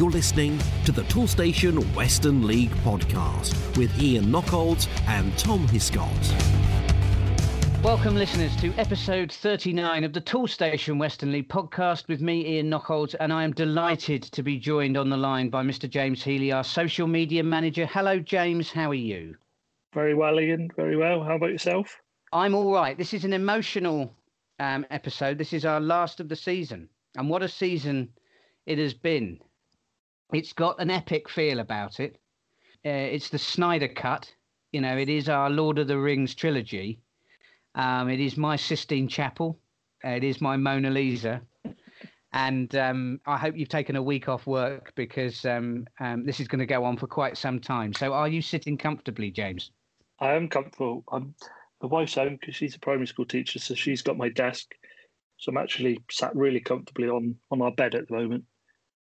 You're listening to the Toolstation Western League podcast with Ian Knockholds and Tom Hiscott. Welcome, listeners, to episode 39 of the Toolstation Western League podcast with me, Ian Knockholds, and I am delighted to be joined on the line by Mr. James Healy, our social media manager. Hello, James. How are you? Very well, Ian. Very well. How about yourself? I'm all right. This is an emotional um, episode. This is our last of the season. And what a season it has been. It's got an epic feel about it. Uh, it's the Snyder Cut. You know, it is our Lord of the Rings trilogy um, it is my Sistine Chapel. It is my Mona Lisa. And um, I hope you've taken a week off work because um, um this is going to go on for quite some time. So, are you sitting comfortably, James? I am comfortable. I'm my wife's home because she's a primary school teacher, so she's got my desk. So I'm actually sat really comfortably on on our bed at the moment,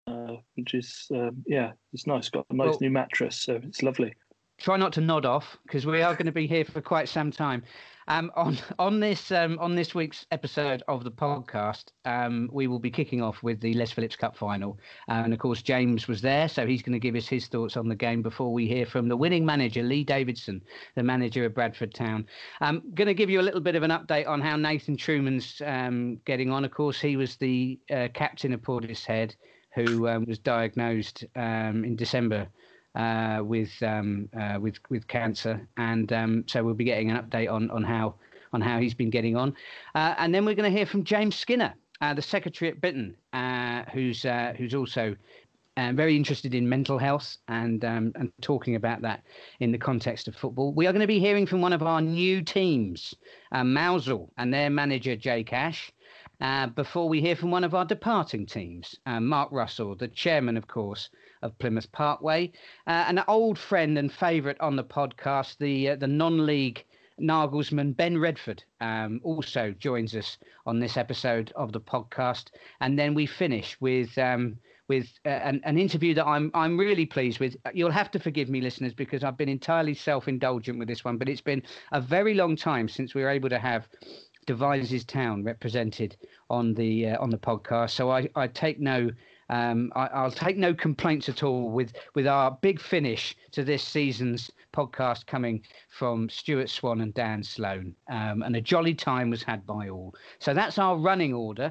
uh, which is um, yeah, it's nice. Got a nice well, new mattress, so it's lovely. Try not to nod off because we are going to be here for quite some time. Um, on on this um, on this week's episode of the podcast, um, we will be kicking off with the Les Phillips Cup final, and of course James was there, so he's going to give us his thoughts on the game before we hear from the winning manager Lee Davidson, the manager of Bradford Town. I'm going to give you a little bit of an update on how Nathan Truman's um, getting on. Of course, he was the uh, captain of Portishead, who um, was diagnosed um, in December uh, with um, uh, with with cancer, and um, so we'll be getting an update on on how on how he's been getting on, uh, and then we're going to hear from James Skinner, uh, the secretary at Bitton, uh, who's uh, who's also. very interested in mental health and um, and talking about that in the context of football. We are going to be hearing from one of our new teams, uh, Mousehole, and their manager Jake Ash. Uh, before we hear from one of our departing teams, uh, Mark Russell, the chairman, of course, of Plymouth Parkway. Uh, an old friend and favourite on the podcast, the uh, the non-league Narglesman Ben Redford um, also joins us on this episode of the podcast, and then we finish with. Um, with uh, an, an, interview that I'm I'm really pleased with. You'll have to forgive me, listeners, because I've been entirely self-indulgent with this one. But it's been a very long time since we were able to have Devizes Town represented on the uh, on the podcast. So I, I take no um, I, will take no complaints at all with with our big finish to this season's podcast coming from Stuart Swan and Dan Sloan. Um, and a jolly time was had by all. So that's our running order.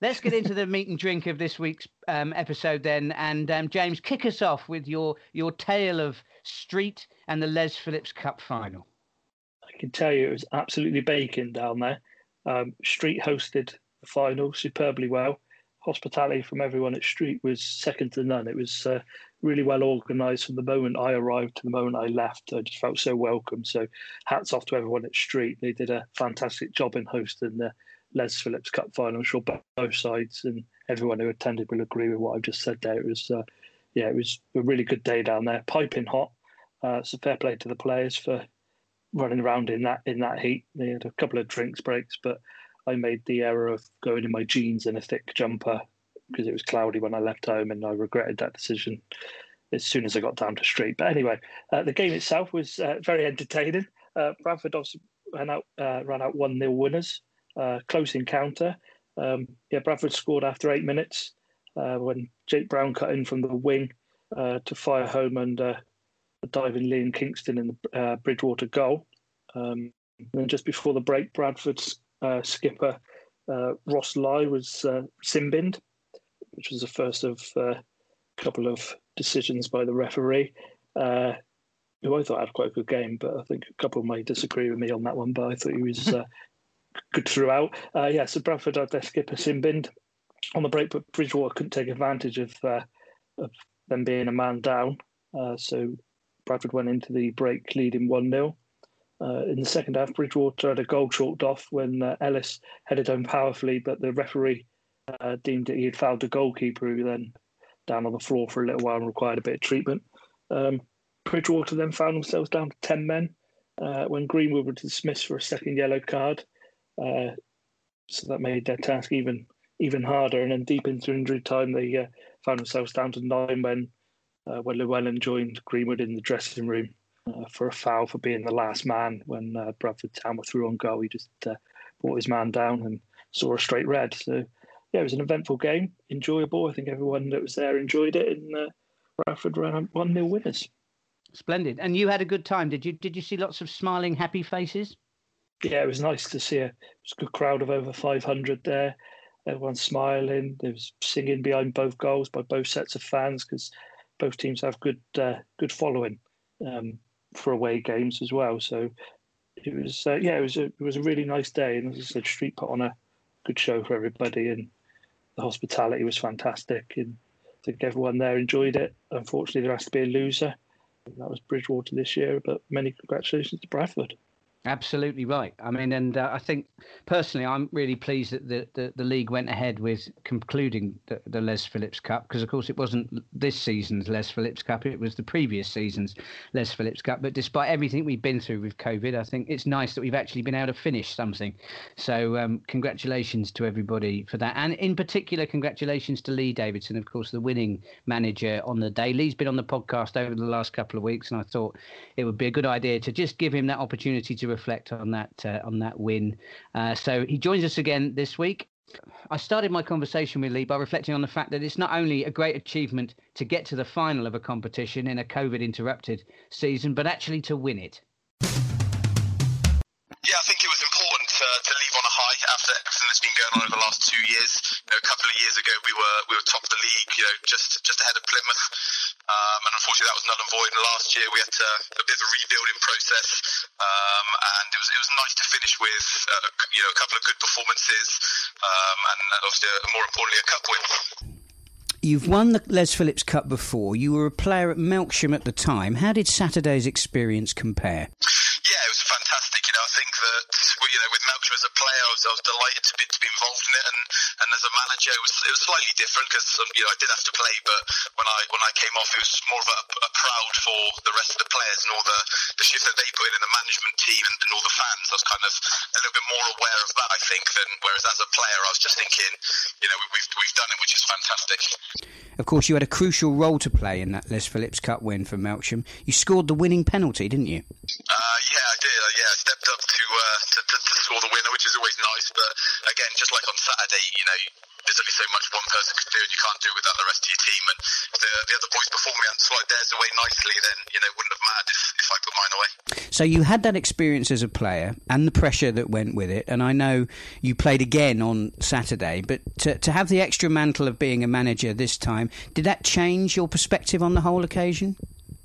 Let's get into the meat and drink of this week's um, episode then. And um, James, kick us off with your your tale of Street and the Les Phillips Cup final. I can tell you it was absolutely baking down there. Um, Street hosted the final superbly well hospitality from everyone at Street was second to none. It was uh, really well organised from the moment I arrived to the moment I left. I just felt so welcome. So hats off to everyone at Street. They did a fantastic job in hosting the Les Phillips Cup final. I'm sure both sides and everyone who attended will agree with what I've just said there. It was, uh, yeah, it was a really good day down there, piping hot. Uh, so fair play to the players for running around in that in that heat. They had a couple of drinks breaks, but I made the error of going in my jeans and a thick jumper because it was cloudy when I left home, and I regretted that decision as soon as I got down to street. But anyway, uh, the game itself was uh, very entertaining. Uh, Bradford obviously ran out uh, ran out one 0 winners. Uh, close encounter. Um, yeah, Bradford scored after eight minutes uh, when Jake Brown cut in from the wing to fire home under diving Liam Kingston in the Bridgwater goal. Um, and just before the break, Bradford's uh, skipper uh, Ross Lai was uh, sin-binned, which was the first of a couple of decisions by the referee, who I thought had quite a good game, but I think a couple may disagree with me on that one. But I thought he was good throughout. Uh, yeah, so Bradford had their skipper sin-binned on the break, but Bridgwater couldn't take advantage of, uh, of them being a man down. Uh, so Bradford went into the break leading 1 0. Uh, in the second half, Bridgwater had a goal chalked off when uh, Ellis headed home powerfully, but the referee uh, deemed that he had fouled the goalkeeper, who then down on the floor for a little while and required a bit of treatment. Um, Bridgwater then found themselves down to 10 men uh, when Greenwood was dismissed for a second yellow card. Uh, so that made their task even even harder. And then deep into injury time, they uh, found themselves down to nine men when Llewellyn joined Greenwood in the dressing room uh, for a foul for being the last man when uh, Bradford Town were through on goal. He just uh, brought his man down and saw a straight red. So, yeah, it was an eventful game, enjoyable. I think everyone that was there enjoyed it, and uh, Bradford ran one nil winners. Splendid. And you had a good time, did you? Did you see lots of smiling, happy faces? Yeah, it was nice to see a, a good crowd of over 500 there. Everyone smiling. There was singing behind both goals by both sets of fans because both teams have good uh, good following um, for away games as well. So it was uh, yeah, it was a it was a really nice day, and as I said, Street put on a good show for everybody, and the hospitality was fantastic, and I think everyone there enjoyed it. Unfortunately, there has to be a loser. That was Bridgwater this year, but many congratulations to Bradford. Absolutely right. I mean, and uh, I think personally, I'm really pleased that the, the, the league went ahead with concluding the, the Les Phillips Cup because, of course, it wasn't this season's Les Phillips Cup; it was the previous season's Les Phillips Cup. But despite everything we've been through with COVID, I think it's nice that we've actually been able to finish something. So, um, congratulations to everybody for that, and in particular, congratulations to Lee Davidson, of course, the winning manager on the day. Lee's been on the podcast over the last couple of weeks, and I thought it would be a good idea to just give him that opportunity to reflect on that uh, on that win. Uh, so he joins us again this week. I started my conversation with Lee by reflecting on the fact that it's not only a great achievement to get to the final of a competition in a COVID interrupted season, but actually to win it. Yeah, I think it was important to, to leave on a high after everything that's been going on over the last two years. You know, a couple of years ago, we were we were top of the league, you know, just just ahead of Plymouth. Um, and unfortunately, that was null and void. And last year, we had to, a bit of a rebuilding process, um, and it was it was nice to finish with uh, you know a couple of good performances, um, and obviously, uh, more importantly, a cup win. You've won the Les Phillips Cup before. You were a player at Melksham at the time. How did Saturday's experience compare? Yeah, it was fantastic. You know, I think that you know with Melksham as a player, I was, I was delighted to be to be involved in it, and, and as a manager, it was it was slightly different because um, you know I did have to play, but when I when I came off, it was more of a, a proud for the rest of the players and all the the shift that they put in, in the management team and, and all the fans. I was kind of a little bit more aware of that, I think, than whereas as a player, I was just thinking, you know, we've we've done it, which is fantastic. Of course, you had a crucial role to play in that Les Phillips Cup win for Melksham. You scored the winning penalty, didn't you? Uh, yeah, I did. Uh, yeah, I stepped up to, uh, to, to, to score the winner, which is always nice. But again, just like on Saturday, you know, there's only so much one person can do, and you can't do it without the rest of your team. And the, the other boys before me hadn't slide theirs away nicely, then you know, wouldn't have mattered if, if I put mine away. So you had that experience as a player and the pressure that went with it, and I know you played again on Saturday. But to to have the extra mantle of being a manager this time, did that change your perspective on the whole occasion?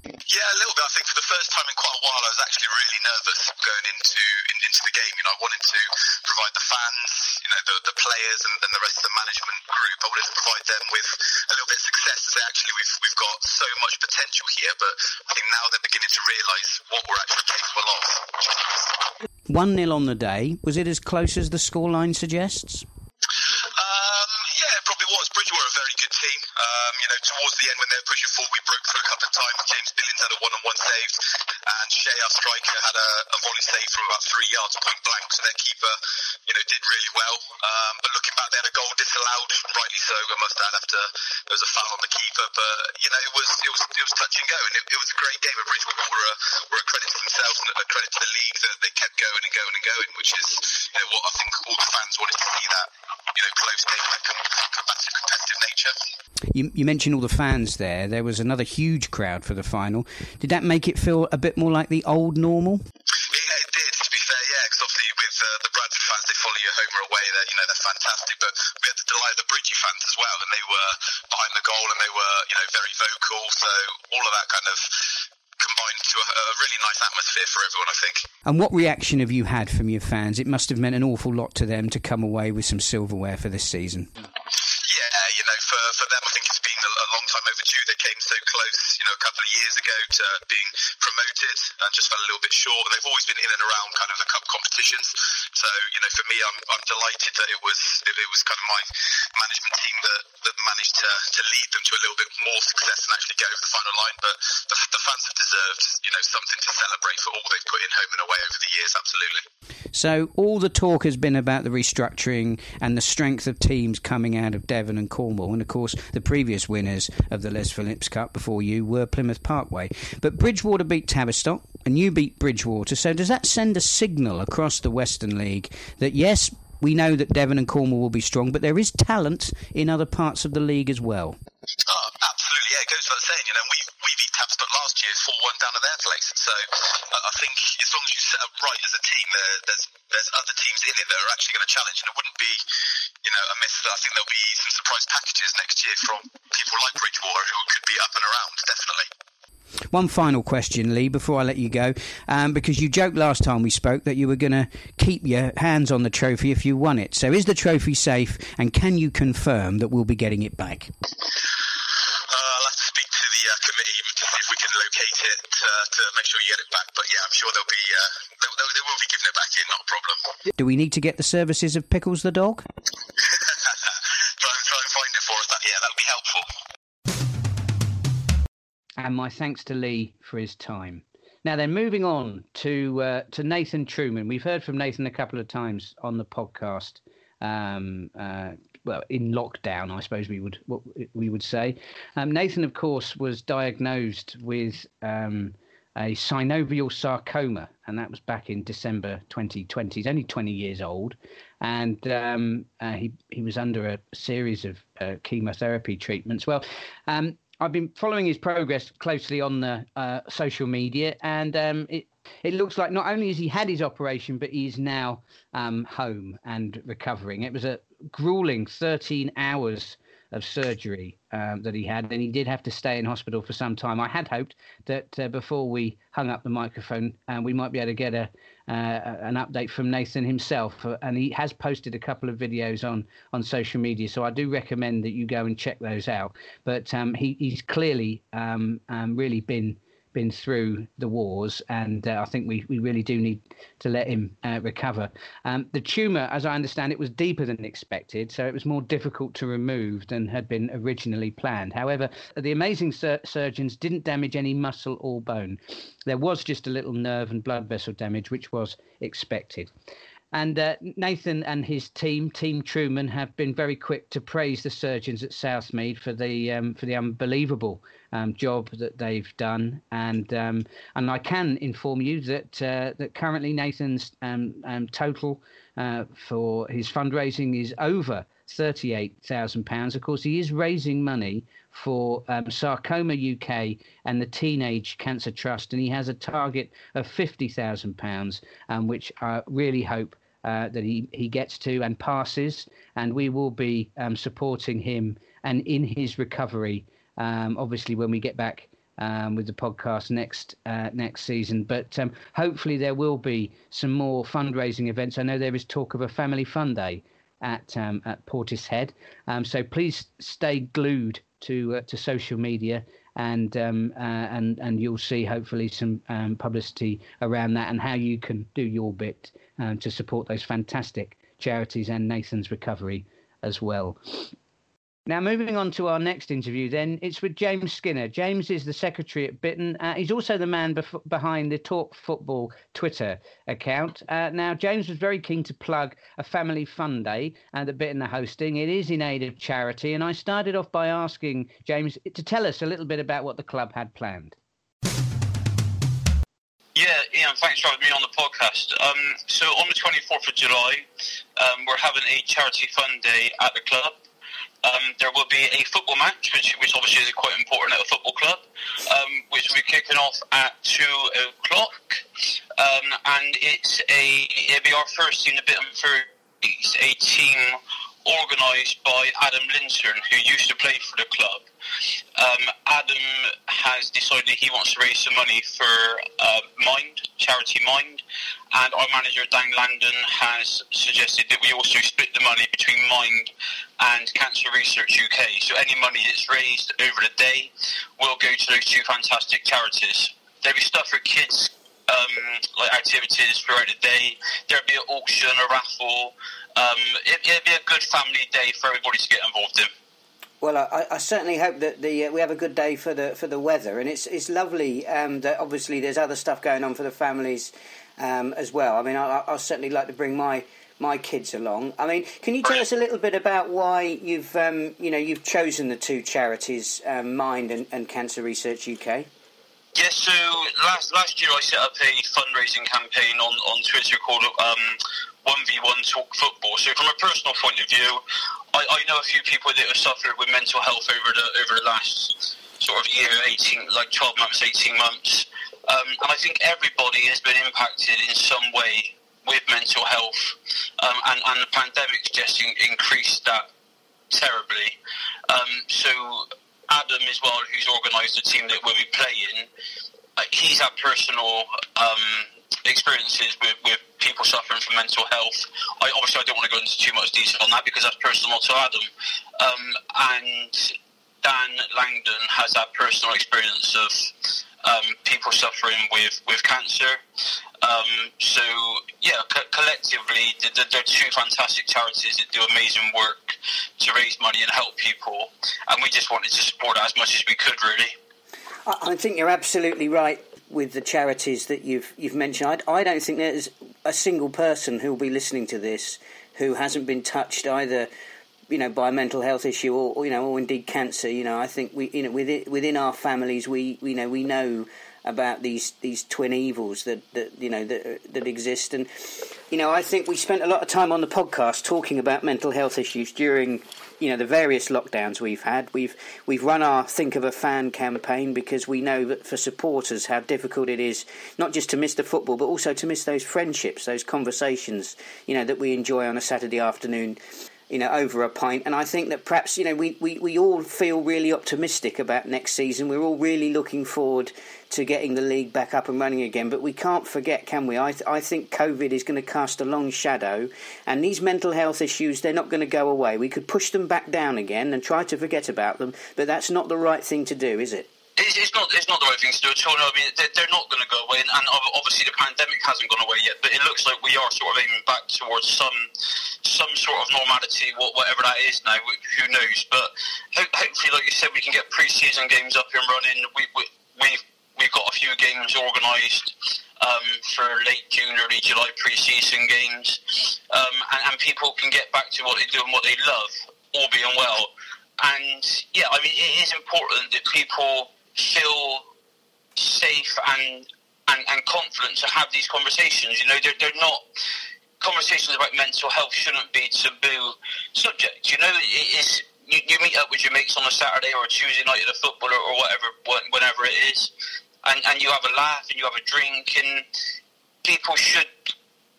Yeah, a little bit. I think for the first time in quite a while, I was actually really nervous going into in, into the game. You know, I wanted to provide the fans, know, the, the players and, and the rest of the management group. I wanted to provide them with a little bit of success to say, actually, we've we've got so much potential here. But I think now they're beginning to realise what we're actually capable of. One 0 on the day. Was it as close as the scoreline suggests? Um, yeah, it probably was. Bridge were a very good team. Um, you know, towards the end when they were pushing forward, we broke through a couple of times. James Billings had a one-on-one save, and Shea, our striker, had a, a volley save from about three yards point blank. So their keeper, you know, did really well. Um, but looking back, they had a goal disallowed, rightly so. I must add after there was a foul on the keeper. But you know, it was it was it was touch and go, and it, it was a great game. And Bridgwater were a, were a credit to themselves and a credit to the league that they kept going and going and going, which is you know what I think all the fans wanted to see that you know close game that to competitive nature. You, you mentioned all the fans there. There was another huge crowd for the final. Did that make it feel a bit more like the old normal? Yeah, it did. To be fair, yeah, because obviously with uh, the Bradford fans, they follow you home or away. They're you know they're fantastic. But we had the delight the Bridgie fans as well, and they were behind the goal and they were you know very vocal. So all of that kind of to a, a really nice atmosphere for everyone, I think. And what reaction have you had from your fans? It must have meant an awful lot to them to come away with some silverware for this season. Yeah, you know, for, for them, I think it's been a, a long time overdue. They came so close, you know, a couple of years ago to being promoted and just fell a little bit short. And they've always been in and around kind of the cup competitions. So, you know, for me, I'm, I'm delighted that it was it, it was kind of my management team that, that managed to, to lead them to a little bit more success and actually get over the final line. But the, the fans have deserved, you know, something to celebrate for all they've put in home and away over the years. Absolutely. So all the talk has been about the restructuring and the strength of teams coming out of Devon and Cornwall, and of course the previous winners of the Les Phillips Cup before you were Plymouth Parkway. But Bridgwater beat Tavistock, and you beat Bridgwater. So does that send a signal across the Western League that yes, we know that Devon and Cornwall will be strong, but there is talent in other parts of the league as well. Oh, absolutely, yeah. It goes without saying. You know, we we beat Tavistock last year, four one down at their place. So uh, I think as long as you set up right as a team, there, there's there's other teams in it that are actually going to challenge, and it wouldn't be, you know, a. I think there'll be some surprise packages next year from people like Bridgwater who could be up and around, definitely. One final question, Lee, before I let you go, um, because you joked last time we spoke that you were going to keep your hands on the trophy if you won it. So is the trophy safe, and can you confirm that we'll be getting it back? Uh, I'll have to speak to the uh, committee to see if we can locate it uh, to make sure you get it back. But yeah, I'm sure they'll be they'll, they'll, they will be giving it back in, not a problem. Do we need to get the services of Pickles the dog? try, and, try and find it for us. That, yeah, that would be helpful. and my thanks to Lee for his time. Now then, moving on to uh, to Nathan Truman. We've heard from Nathan a couple of times on the podcast. Um, uh, well, in lockdown, I suppose we would what we would say. Um, Nathan, of course, was diagnosed with um, a synovial sarcoma, and that was back in December 2020. He's only 20 years old, and um, uh, he he was under a series of uh, chemotherapy treatments. Well, um, I've been following his progress closely on the uh, social media, and um, it it looks like not only has he had his operation, but he's now um, home and recovering. It was a grueling 13 hours of surgery um, that he had, and he did have to stay in hospital for some time. I had hoped that uh, before we hung up the microphone, uh, we might be able to get a uh, an update from Nathan himself, uh, and he has posted a couple of videos on on social media. So I do recommend that you go and check those out. But um, he, he's clearly um, um, really been been through the wars, and uh, I think we, we really do need to let him uh, recover. Um, the tumour, as I understand it, was deeper than expected, so it was more difficult to remove than had been originally planned. However, the amazing sur- surgeons didn't damage any muscle or bone. There was just a little nerve and blood vessel damage, which was expected. And uh, Nathan and his team, Team Truman, have been very quick to praise the surgeons at Southmead for the um, for the unbelievable um, job that they've done. And um, and I can inform you that uh, that currently Nathan's um, um, total uh, for his fundraising is over thirty-eight thousand pounds. Of course, he is raising money for um, Sarcoma UK and the Teenage Cancer Trust, and he has a target of fifty thousand pounds, um, which I really hope uh, that he, he gets to and passes, and we will be um, supporting him and in his recovery. Um, obviously, when we get back um, with the podcast next uh, next season, but um, hopefully there will be some more fundraising events. I know there is talk of a family fun day at um, at Portishead, um, so please stay glued to uh, to social media and um, uh, and and you'll see hopefully some um, publicity around that and how you can do your bit to support those fantastic charities and Nathan's recovery as well. Now, moving on to our next interview, then it's with James Skinner. James is the secretary at Bitton. Uh, he's also the man bef- behind the Talk Football Twitter account. Uh, now, James was very keen to plug a family fun day uh, that Bitton are hosting. It is in aid of charity, and I started off by asking James to tell us a little bit about what the club had planned. Yeah, Ian, thanks for having me on the podcast. Um, so on the 24th of July, um, we're having a charity fun day at the club. Um, there will be a football match, which, which obviously is quite important at a football club, um, which will be kicking off at two o'clock. Um, and it's a it'll be our first team, a bit it's a team organised by Adam Linstern, who used to play for the club. Um, Adam has decided he wants to raise some money for uh, Mind, charity Mind, and our manager Dan Landon has suggested that we also split the money between Mind and Cancer Research UK. So any money that's raised over the day will go to those two fantastic charities. There'll be stuff for kids um, like activities throughout the day. There'll be an auction, a raffle. Um, it, it'll be a good family day for everybody to get involved in. Well, I, I, certainly hope that the uh, we have a good day for the for the weather, and it's it's lovely um, that obviously there's other stuff going on for the families um, as well. I mean, I, I certainly like to bring my my kids along. I mean, can you tell us a little bit about why you've um, you know you've chosen the two charities, um, Mind and, and Cancer Research UK? Yes, so last last year I set up a fundraising campaign on, on Twitter called um, 1v1 talk football. So, from a personal point of view, I, I know a few people that have suffered with mental health over the over the last sort of year, 18, like 12 months, 18 months. Um, and I think everybody has been impacted in some way with mental health, um, and, and the pandemic's just in, increased that terribly. Um, so Adam as well, who's organised the team that we'll be playing, uh, he's had personal um, experiences with, with people suffering from mental health. I obviously I don't want to go into too much detail on that because that's personal to Adam. Um, and Dan Langdon has that personal experience of um, people suffering with, with cancer. Um, so, yeah, co- collectively, they're, two fantastic charities that do amazing work to raise money and help people. And we just wanted to support as much as we could, really. I think you're absolutely right with the charities that you've you've mentioned. I, I don't think there's a single person who will be listening to this who hasn't been touched either you know, by a mental health issue or, or, you know, or indeed cancer. You know, I think we, you know, within within our families, we, you know, we know about these these twin evils that, that you know that that exist, and you know, I think we spent a lot of time on the podcast talking about mental health issues during. You know the various lockdowns we've had. We've we've run our think of a fan campaign because we know that for supporters how difficult it is not just to miss the football but also to miss those friendships, those conversations. You know that we enjoy on a Saturday afternoon you know, over a pint. And I think that perhaps, you know, we, we, we all feel really optimistic about next season. We're all really looking forward to getting the league back up and running again. But we can't forget, can we? I, th- I think COVID is going to cast a long shadow. And these mental health issues, they're not going to go away. We could push them back down again and try to forget about them. But that's not the right thing to do, is it? It's, it's, not. It's not the right thing to do at all. I mean, they're, they're not going to go away, and, and, obviously the pandemic hasn't gone away yet. But it looks like we are sort of aiming back towards some some sort of normality, whatever that is now. Who knows? But hopefully, like you said, we can get pre-season games up and running. We, we, we've we've got a few games organised um, for late June, early July pre-season games, um, and, and people can get back to what they do and what they love, all being well. And yeah, I mean, it is important that people feel safe and, and, and confident to have these conversations. You know, they're, they're not conversations about mental health shouldn't be taboo subject. You know, it is. You, you meet up with your mates on a Saturday or a Tuesday night at a football or, or whatever, whenever it is, and, and you have a laugh and you have a drink, and people should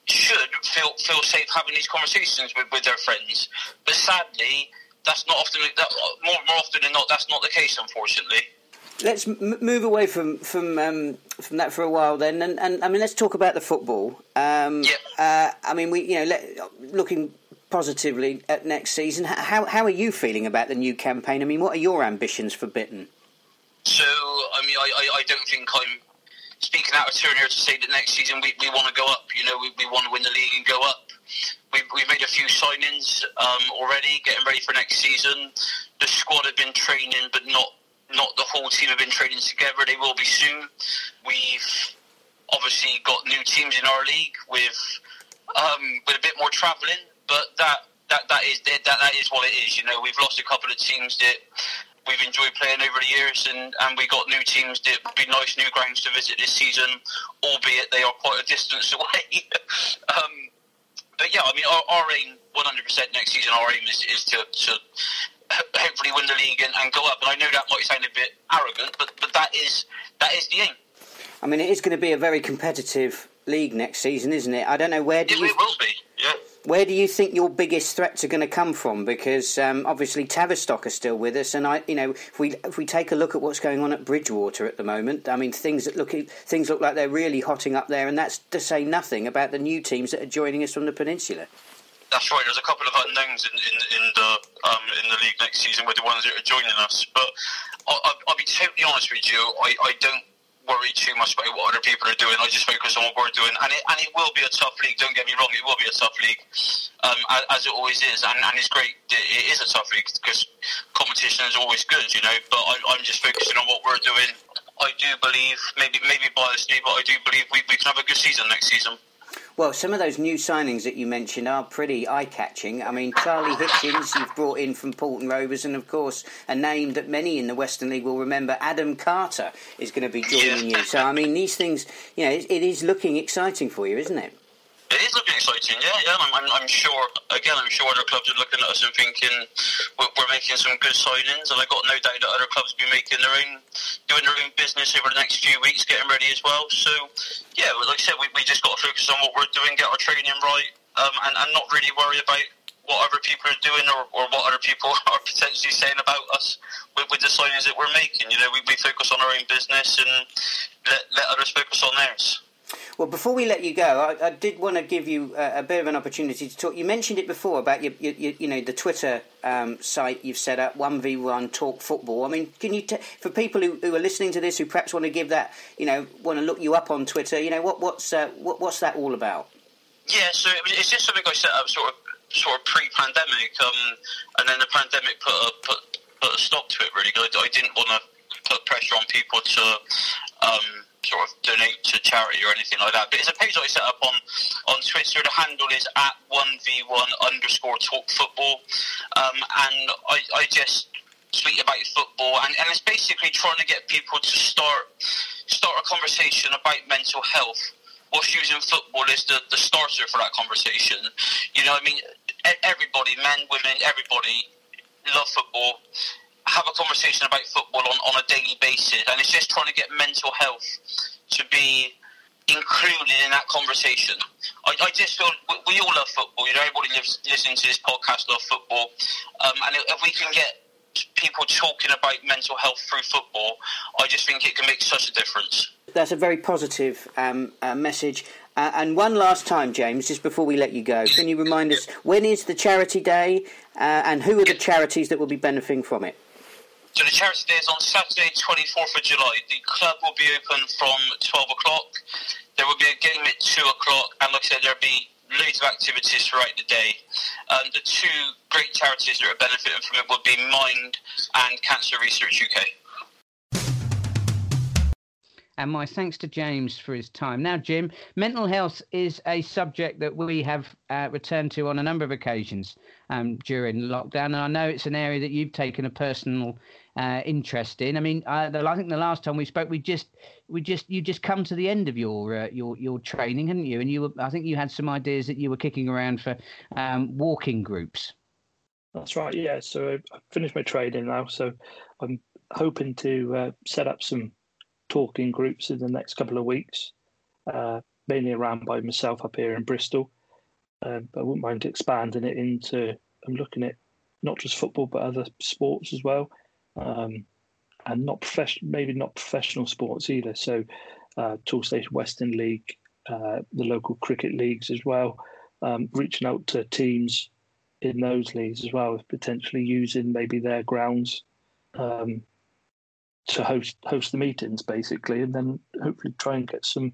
should feel feel safe having these conversations with, with their friends. But sadly, that's not often that more, more often than not that's not the case, unfortunately let's m- move away from from um, from that for a while then, and, and I mean let's talk about the football. Um, yeah. Uh, I mean we you know let, looking positively at next season. How how are you feeling about the new campaign? I mean, what are your ambitions for Bitton? So I mean, I, I, I don't think I'm speaking out of turn here to say that next season we, we want to go up. You know, we, we want to win the league and go up. We've, we've made a few signings um, already, getting ready for next season. The squad have been training, but not not the whole team have been training together. They will be soon. We've obviously got new teams in our league with um, with a bit more travelling, but that that that is that that is what it is. You know, we've lost a couple of teams that we've enjoyed playing over the years, and, and we got new teams that would be nice new grounds to visit this season, albeit they are quite a distance away. um, but yeah, I mean, our, our aim 100% next season, our aim is, is to, to hopefully win the league and, and, go up. And I know that might sound a bit arrogant, but but that is that is the aim. I mean, it is going to be a very competitive league next season, isn't it? I don't know where do it, you. It will be. Yeah. Where do you think your biggest threats are going to come from? Because um, obviously Tavistock are still with us, and I, you know, if we if we take a look at what's going on at Bridgwater at the moment, I mean, things that look things look like they're really hotting up there, and that's to say nothing about the new teams that are joining us from the peninsula. That's right. There's a couple of unknowns in, in, in the um, in the league next season with the ones that are joining us. But I, will be totally honest with you. I, I don't worry too much about what other people are doing. I just focus on what we're doing, and it and it will be a tough league. Don't get me wrong. It will be a tough league, um, as, as, it always is, and, and it's great. It is a tough league because competition is always good, you know. But I, I'm just focusing on what we're doing. I do believe, maybe maybe biasly, but I do believe we, we can have a good season next season. Well, some of those new signings that you mentioned are pretty eye-catching. I mean, Charlie Hitchens, you've brought in from Paulton Rovers, and of course, a name that many in the Western League will remember, Adam Carter, is going to be joining you. So, I mean, these things, you know, it, it is looking exciting for you, isn't it? It is looking exciting, yeah, yeah. I'm, I'm, I'm, sure. Again, I'm sure other clubs are looking at us and thinking we're, we're, making some good signings, and I got no doubt that other clubs will be making their own, doing their own business over the next few weeks, getting ready as well. So, yeah, like I said, we, we just got to focus on what we're doing, get our training right, um, and, and not really worry about what other people are doing or, or what other people are potentially saying about us with, with the signings that we're making. You know, we, we focus on our own business and let, let others focus on theirs. Well, before we let you go, I, I did want to give you a, a, bit of an opportunity to talk. You mentioned it before about your, your, your you know, the Twitter um, site you've set up, One V One Talk Football. I mean, can you t- for people who, who, are listening to this who perhaps want to give that, you know, want to look you up on Twitter, you know, what, what's uh, what, what's that all about? Yeah, so it's just something I set up sort of sort of pre-pandemic, um, and then the pandemic put a put, put a stop to it really. I, I didn't want to put pressure on people to. Um, sort of donate to charity or anything like that. But it's a page that I set up on on Twitter. The handle is at one v one underscore talk football, um, and I, I just tweet about football, and, and it's basically trying to get people to start start a conversation about mental health. What's using football is the, the starter for that conversation. You know, I mean, everybody, men, women, everybody love football have a conversation about football on, on a daily basis, and it's just trying to get mental health to be included in that conversation. I, I just feel we, we, all love football. You know, everybody lives, listening to this podcast love football, um, and if we can get people talking about mental health through football, I just think it can make such a difference. That's a very positive um, uh, message. Uh, and one last time, James, just before we let you go, can you remind us when is the charity day uh, and who are the charities that will be benefiting from it? So the charity day is on Saturday, 24th of July. The club will be open from 12 o'clock. There will be a game at 2 o'clock, and like I said, there'll be loads of activities throughout the day. Um, the two great charities that are benefiting from it will be Mind and Cancer Research UK. And my thanks to James for his time. Now, Jim, mental health is a subject that we have uh, returned to on a number of occasions um, during lockdown. And I know it's an area that you've taken a personal uh, interest in. I mean, uh, the, I think the last time we spoke, we just we just you just come to the end of your uh, your your training, hadn't you? And you, were, I think you had some ideas that you were kicking around for um, walking groups. That's right. Yeah. So I finished my training now, so I'm hoping to uh, set up some talking groups in the next couple of weeks, uh, mainly around by myself up here in Bristol. Um, I wouldn't mind expanding it into. I'm looking at not just football but other sports as well um, and not professional, maybe not professional sports either. So, uh, Toolstation Western League, uh, the local cricket leagues as well, um, reaching out to teams in those leagues as well, potentially using maybe their grounds um, to host host the meetings basically, and then hopefully try and get some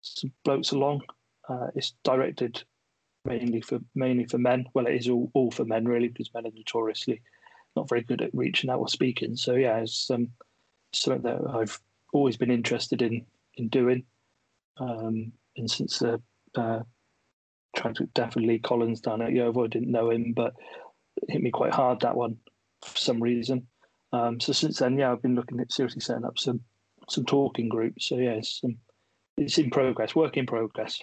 some blokes along. Uh, it's directed mainly for mainly for men. Well, it is all, all for men really, because men are notoriously not very good at reaching out or speaking. So yeah, it's um, something that I've always been interested in in doing. Um, and since the uh, trying to definitely Collins down at Yeovil, I didn't know him, but it hit me quite hard that one for some reason. Um, so since then, yeah, I've been looking at seriously setting up some some talking groups. So yeah, it's, um, it's in progress, work in progress.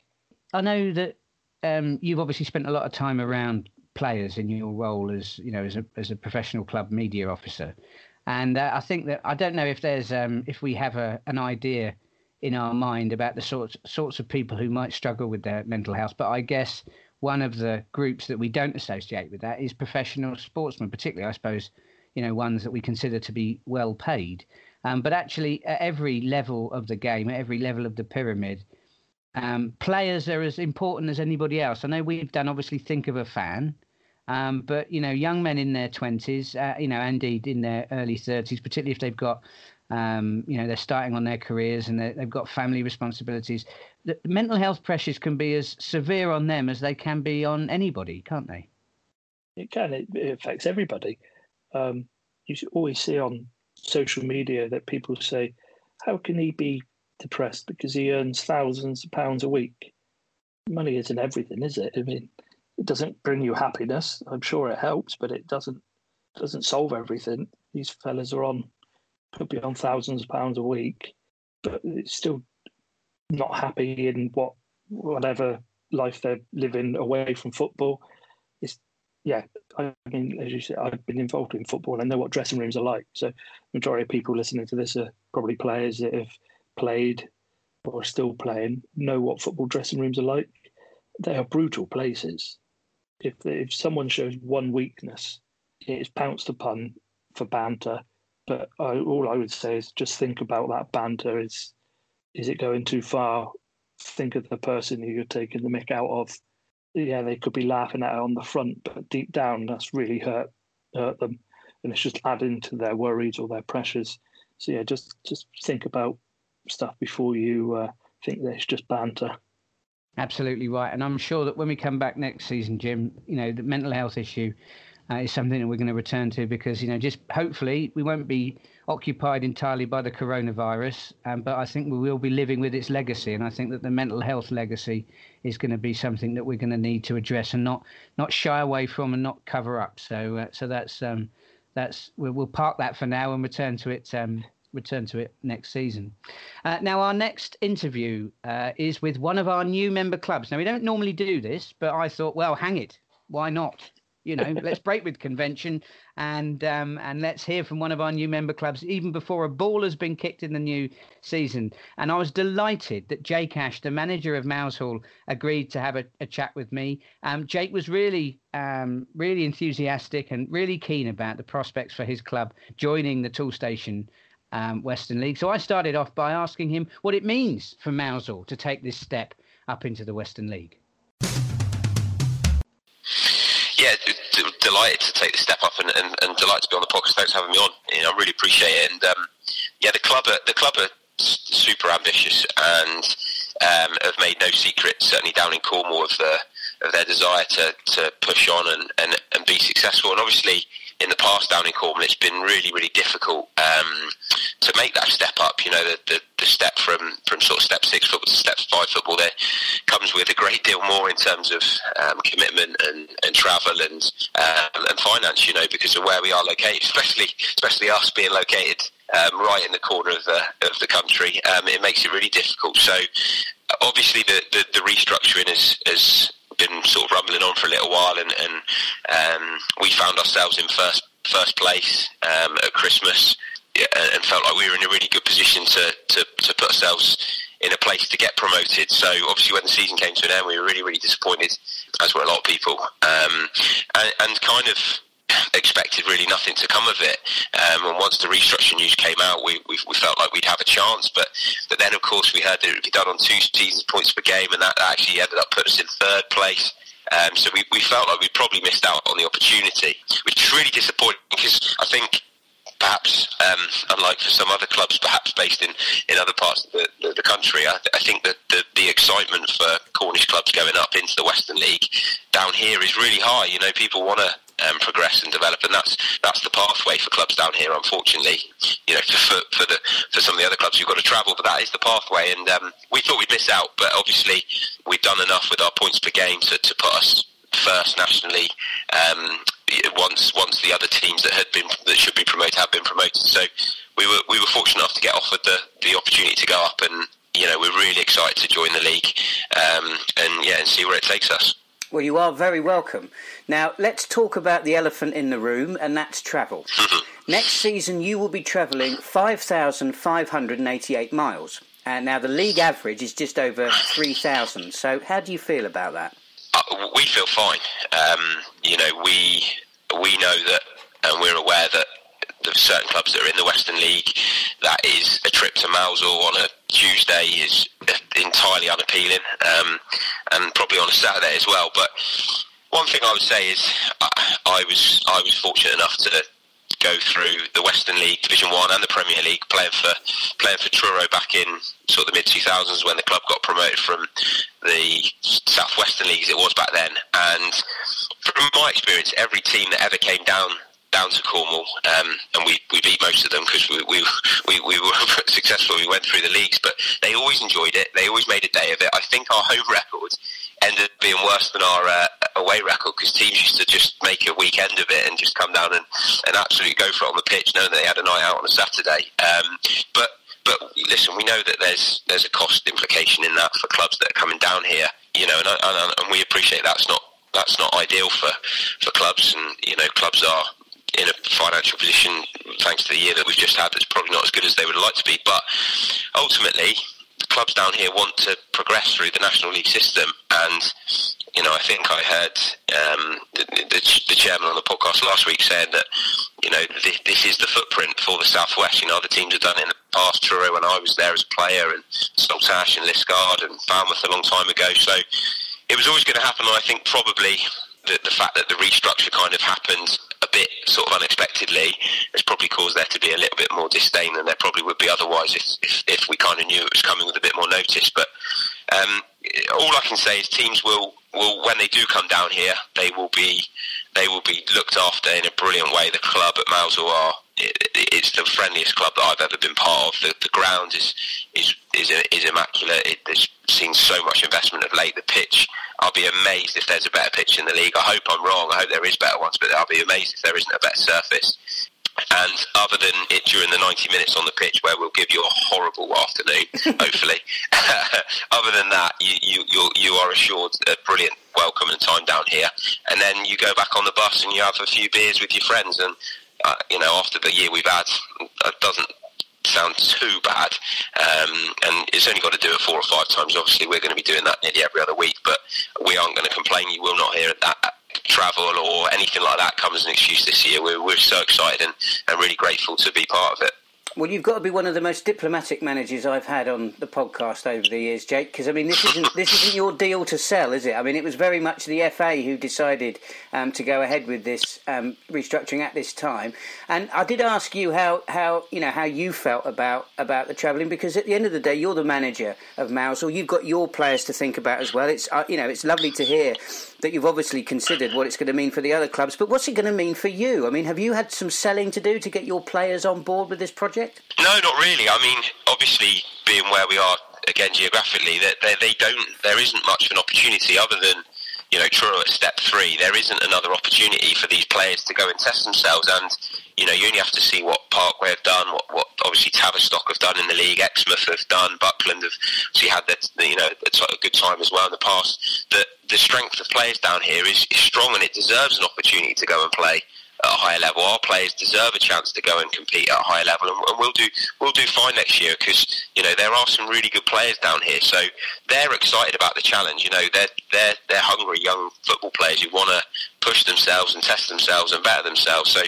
I know that um, you've obviously spent a lot of time around players in your role as you know as a as a professional club media officer, and uh, I think that I don't know if there's um, if we have a an idea in our mind about the sorts sorts of people who might struggle with their mental health, but I guess one of the groups that we don't associate with that is professional sportsmen, particularly I suppose you know ones that we consider to be well paid. Um, but actually, at every level of the game, at every level of the pyramid, um, players are as important as anybody else. I know we've done obviously think of a fan, um, but you know, young men in their twenties, uh, you know, indeed in their early thirties, particularly if they've got, um, you know, they're starting on their careers and they've got family responsibilities. The mental health pressures can be as severe on them as they can be on anybody, can't they? It can. It, it affects everybody. Um, you always see on social media that people say, "How can he be depressed because he earns thousands of pounds a week?" Money isn't everything, is it? I mean it doesn't bring you happiness. I'm sure it helps, but it doesn't doesn't solve everything. These fellas are on could be on thousands of pounds a week, but it's still not happy in what whatever life they're living away from football. It's yeah, I mean, as you said, I've been involved in football and I know what dressing rooms are like. So, majority of people listening to this are probably players that have played or are still playing, know what football dressing rooms are like. They are brutal places. If if someone shows one weakness, it is pounced upon for banter. But I, all I would say is just think about that banter. Is is it going too far? Think of the person who you're taking the mick out of yeah, they could be laughing at it on the front, but deep down, that's really hurt hurt them, and it's just adding to their worries or their pressures. So yeah, just just think about stuff before you uh, think that it's just banter. Absolutely right, and I'm sure that when we come back next season, Jim, you know the mental health issue uh, is something that we're going to return to because you know just hopefully we won't be occupied entirely by the coronavirus, um, but I think we will be living with its legacy, and I think that the mental health legacy is going to be something that we're going to need to address and not not shy away from and not cover up. So uh, so that's um, that's we'll, park that for now and return to it. Um, return to it next season. Uh, now, our next interview uh, is with one of our new member clubs. Now, we don't normally do this, but I thought, well, hang it, why not? You know, let's break with convention and um, and let's hear from one of our new member clubs even before a ball has been kicked in the new season. And I was delighted that Jake Ash, the manager of Mousehole, agreed to have a, a chat with me. Um, Jake was really um, really enthusiastic and really keen about the prospects for his club joining the Toolstation um, Western League. So I started off by asking him what it means for Mousehole to take this step up into the Western League yeah, d- delighted to take the step up and, and, and, delighted to be on the podcast. Thanks for having me on. You know, I really appreciate it. And um, yeah, the club are, the club are super ambitious and um, have made no secret, certainly down in Cornwall, of the of their desire to, to push on and, and, and be successful. And obviously, in the past down in Cornwall, it's been really, really difficult um, to make that step up. You know, the, the, the, step from, from sort of step six football to step five football there comes with a great deal more in terms of um, commitment and, and travel and um, and finance. You know, because of where we are located, especially especially us being located um, right in the corner of the of the country, um, it makes it really difficult. So obviously the, the, the restructuring is, is been sort of rumbling on for a little while, and, and um, we found ourselves in first first place um, at Christmas, and felt like we were in a really good position to, to, to put ourselves in a place to get promoted. So obviously, when the season came to an end, we were really really disappointed, as were a lot of people, um, and, and kind of expected really nothing to come of it. Um, and once the restructure news came out, we, we, we, felt like we'd have a chance. But but then, of course, we heard that it would be done on two seasons points per game, and that actually ended up putting us in third place. Um, so we, we felt like we probably missed out on the opportunity, which is really disappointing because I think perhaps um, unlike for some other clubs, perhaps based in, in other parts of the, the, the country, I, I, think that the, the excitement for Cornish clubs going up into the Western League down here is really high. You know, people want to um, progress and develop, and that's that's the pathway for clubs down here. Unfortunately, you know, for, for the for some of the other clubs, you've got to travel, but that is the pathway. And um, we thought we'd miss out, but obviously we've done enough with our points per game to, to put us first nationally. Um, once once the other teams that had been that should be promoted have been promoted, so we were we were fortunate enough to get offered the the opportunity to go up and. You know, we're really excited to join the league, um, and yeah, and see where it takes us. Well, you are very welcome. Now, let's talk about the elephant in the room, and that's travel. Next season, you will be travelling 5,588 miles. And now the league average is just over 3,000. So, how do you feel about that? Uh, we feel fine. Um, you know, we we know that, and we're aware that there's certain clubs that are in the Western League, that is a trip to Mousehole on a Tuesday is entirely unappealing, um, and probably on a Saturday as well. But one thing I would say is I, I was I was fortunate enough to go through the Western League, Division One, and the Premier League, playing for playing for Truro back in sort of the mid 2000s when the club got promoted from the South Western League as it was back then. And from my experience, every team that ever came down down to Cornwall, um, and we, we beat most of them because we, we, we, we, were successful. We went through the leagues, but they always enjoyed it. They always made a day of it. I think our home record ended up being worse than our uh, away record because teams used to just make a weekend of it and just come down and, and absolutely go for it on the pitch, knowing that they had a night out on a Saturday. Um, but but listen, we know that there's there's a cost implication in that for clubs that are coming down here you know, and, and, and we appreciate that's not that's not ideal for, for clubs, and you know, clubs are in a financial position thanks to the year that we've just had that's probably not as good as they would like to be. But ultimately, clubs down here want to progress through the National League system, and you know, I think I heard um, the, the, the, chairman on the podcast last week said that you know this, this, is the footprint for the southwest. You know, other teams have done it in the past. Truro, when I was there as a player, and Saltash and Liskeard and Falmouth a long time ago. So it was always going to happen. I think probably the, the fact that the restructure kind of happened a bit sort of unexpectedly has probably caused there to be a little bit more disdain than there probably would be otherwise if, if, if we kind of knew it was coming with a bit more notice. But um, all I can say is teams will, will, when they do come down here, they will be they will be looked after in a brilliant way. The club at Mousehole are it, it's the friendliest club that I've ever been part of. The, the ground is is is, is immaculate. It, it's seen so much investment of late. The pitch, I'll be amazed if there's a better pitch in the league. I hope I'm wrong. I hope there is better ones, but I'll be amazed if there isn't a better surface. And other than it during the 90 minutes on the pitch, where we'll give you a horrible afternoon, hopefully. other than that, you, you, you, you are assured a brilliant welcome and time down here. And then you go back on the bus and you have a few beers with your friends. And uh, you know, after the year we've had, it doesn't sound too bad. Um, and it's only got to do it four or five times. Obviously, we're going to be doing that nearly every other week, but we aren't going to complain. You will not hear that travel or anything like that come as an excuse this year. We're, we're so excited and, and really grateful to be part of it. Well, you've got to be one of the most diplomatic managers I've had on the podcast over the years, Jake. Because I mean, this isn't this isn't your deal to sell, is it? I mean, it was very much the FA who decided um, to go ahead with this um, restructuring at this time. And I did ask you how, how you know how you felt about about the travelling because at the end of the day, you're the manager of Mousehole. You've got your players to think about as well. It's uh, you know it's lovely to hear that you've obviously considered what it's going to mean for the other clubs, but what's it going to mean for you? I mean, have you had some selling to do to get your players on board with this project? No, not really. I mean, obviously, being where we are again geographically, that they, they, don't, there isn't much of an opportunity other than you know Truro at step three. There isn't another opportunity for these players to go and test themselves, and you know you only have to see what Parkway have done, what, what obviously Tavistock have done in the league, Exmouth have done, Buckland have obviously had that you know a good time as well in the past. That the strength of players down here is, is strong, and it deserves an opportunity to go and play at a higher level. Our players deserve a chance to go and compete at a higher level, and, and we'll do we'll do fine next year because you know there are some really good players down here. So they're excited about the challenge. You know they're they're they're hungry young football players who want to push themselves and test themselves and better themselves. So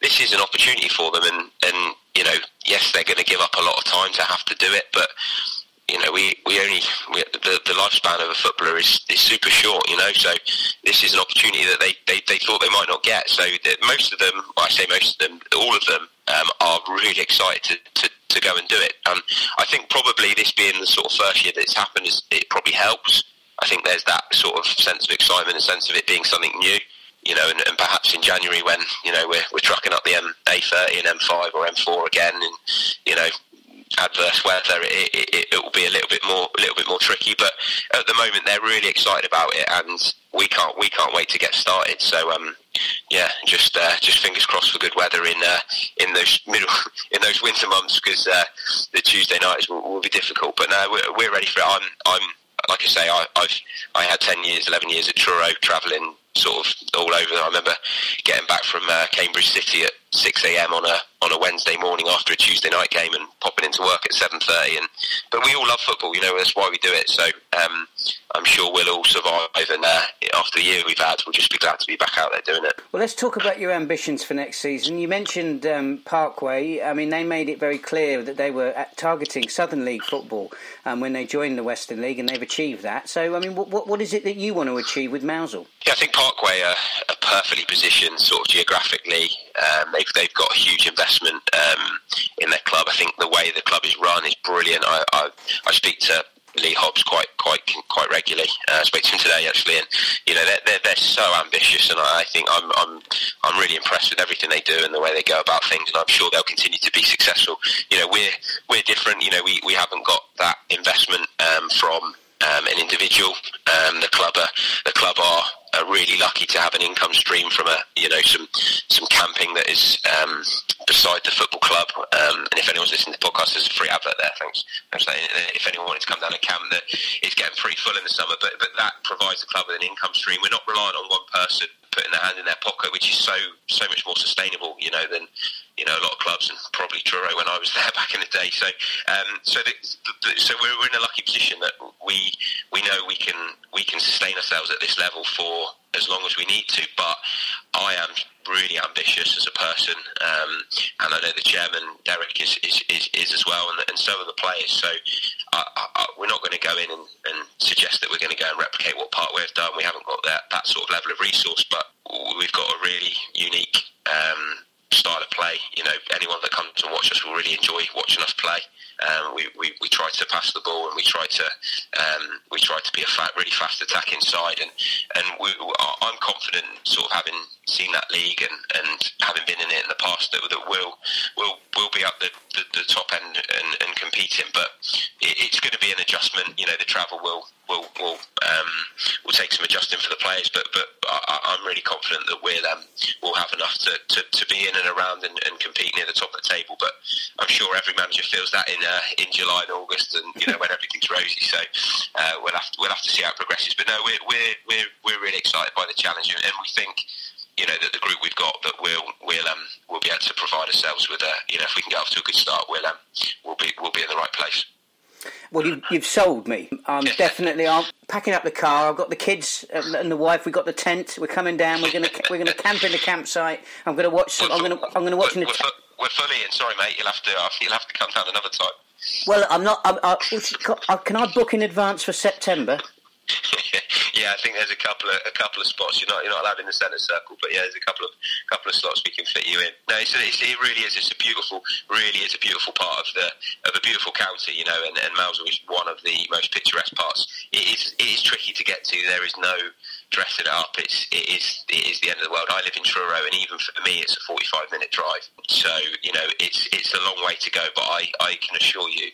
this is an opportunity for them, and and you know yes they're going to give up a lot of time to have to do it, but you know, we, we only we, the, the lifespan of a footballer is, is super short. You know, so this is an opportunity that they, they, they thought they might not get. So most of them, well, I say most of them, all of them, um, are really excited to, to, to go and do it. Um, I think probably this being the sort of first year that it's happened, is, it probably helps. I think there's that sort of sense of excitement and sense of it being something new you know, and, and, perhaps in January when you know we're we're trucking up the M A30 and M5 or M4 again, and you know adverse weather, it, it, it, will be a little bit more a little bit more tricky. But at the moment, they're really excited about it, and we can't we can't wait to get started. So um, yeah, just uh, just fingers crossed for good weather in uh, in those middle in those winter months because uh, the Tuesday nights will, will, be difficult. But no, we're, we're ready for it. I'm I'm like I say, I, I've I had ten years, eleven years at Truro, travelling sort of all over. I remember getting back from uh, Cambridge City at 6 a.m. on a on a Wednesday morning after a Tuesday night game and popping into work at 7:30. And but we all love football, you know. That's why we do it. So um, I'm sure we'll all survive. And uh, after the year we've had, we'll just be glad to be back out there doing it. Well, let's talk about your ambitions for next season. You mentioned um, Parkway. I mean, they made it very clear that they were targeting Southern League football um, when they joined the Western League, and they've achieved that. So, I mean, what, what is it that you want to achieve with Mousehole? Yeah, I think Parkway are, are perfectly positioned, sort of geographically. Um, they've they've got a huge investment um, in their club. I think the way the club is run is brilliant. I I, I speak to Lee Hobbs quite quite quite regularly. Uh, I spoke to him today actually, and you know they're they're, they're so ambitious, and I, I think I'm I'm I'm really impressed with everything they do and the way they go about things, and I'm sure they'll continue to be successful. You know we're we're different. You know we, we haven't got that investment um, from um, an individual. Um, the club are the club are are really lucky to have an income stream from a you know some some camping that is um, beside the football club. Um, and if anyone's listening to the podcast, there's a free advert there. Thanks. I'm saying if anyone wanted to come down and camp, that it's getting pretty full in the summer, but but that provides the club with an income stream. We're not relying on one person putting their hand in their pocket, which is so so much more sustainable, you know, than you know a lot of clubs and probably Truro when I was there back in the day. So um, so the, the, so we're, we're in a lucky position that we we know we can we can sustain ourselves at this level for as long as we need to. But I am really ambitious as a person, um, and I know the chairman Derek is is, is, is as well, and, and, so are the players. So I, I, we're not going to go in and, and, suggest that we're going to go and replicate what Parkway have done. We haven't got that that sort of level of resource, but we've got a really unique. Um, style of play. You know, anyone that comes and watch us will really enjoy watching us play. Um, we, we, we try to pass the ball and we try to um, we try to be a fat, really fast attack inside and and we, I'm confident sort of having seen that league and, and having been in it in the past that, that we'll we'll we'll be up the, the, the top end and, and competing. But it, it's going to be an adjustment you know the travel will will will um, will take some adjusting for the players but but I, am really confident that we'll um, we'll have enough to, to, to be in and around and, and compete near the top of the table but I'm sure every manager feels that in uh, in July and August, and you know when everything's rosy. So uh, we'll have to, we'll have to see how it progresses. But no, we're we're we're, we're really excited by the challenge, and, and we think you know that the group we've got that we'll we'll um we'll be able to provide ourselves with a you know if we can get off to a good start, we'll um we'll be we'll be in the right place. Well, you, have sold me. I'm definitely. I'm packing up the car. I've got the kids and the wife. We've got the tent. We're coming down. We're gonna we're gonna camp in the campsite. I'm gonna watch. Some, I'm gonna I'm gonna watch. We're, we're, we're fully in. Sorry, mate. You'll have to. Uh, you'll have to come down another time. Well, I'm not. I'm, I, can I book in advance for September? yeah, I think there's a couple of a couple of spots. You're not you're not allowed in the centre circle, but yeah, there's a couple of couple of slots we can fit you in. No, it's, it's, it really is. It's a beautiful, really is a beautiful part of the of a beautiful county, you know. And, and Mousehole is one of the most picturesque parts. It is it is tricky to get to. There is no dressing it up. It's it is it is the end of the world. I live in Truro, and even for me, it's a 45 minute drive. So you know, it's it's a long way to go. But I I can assure you,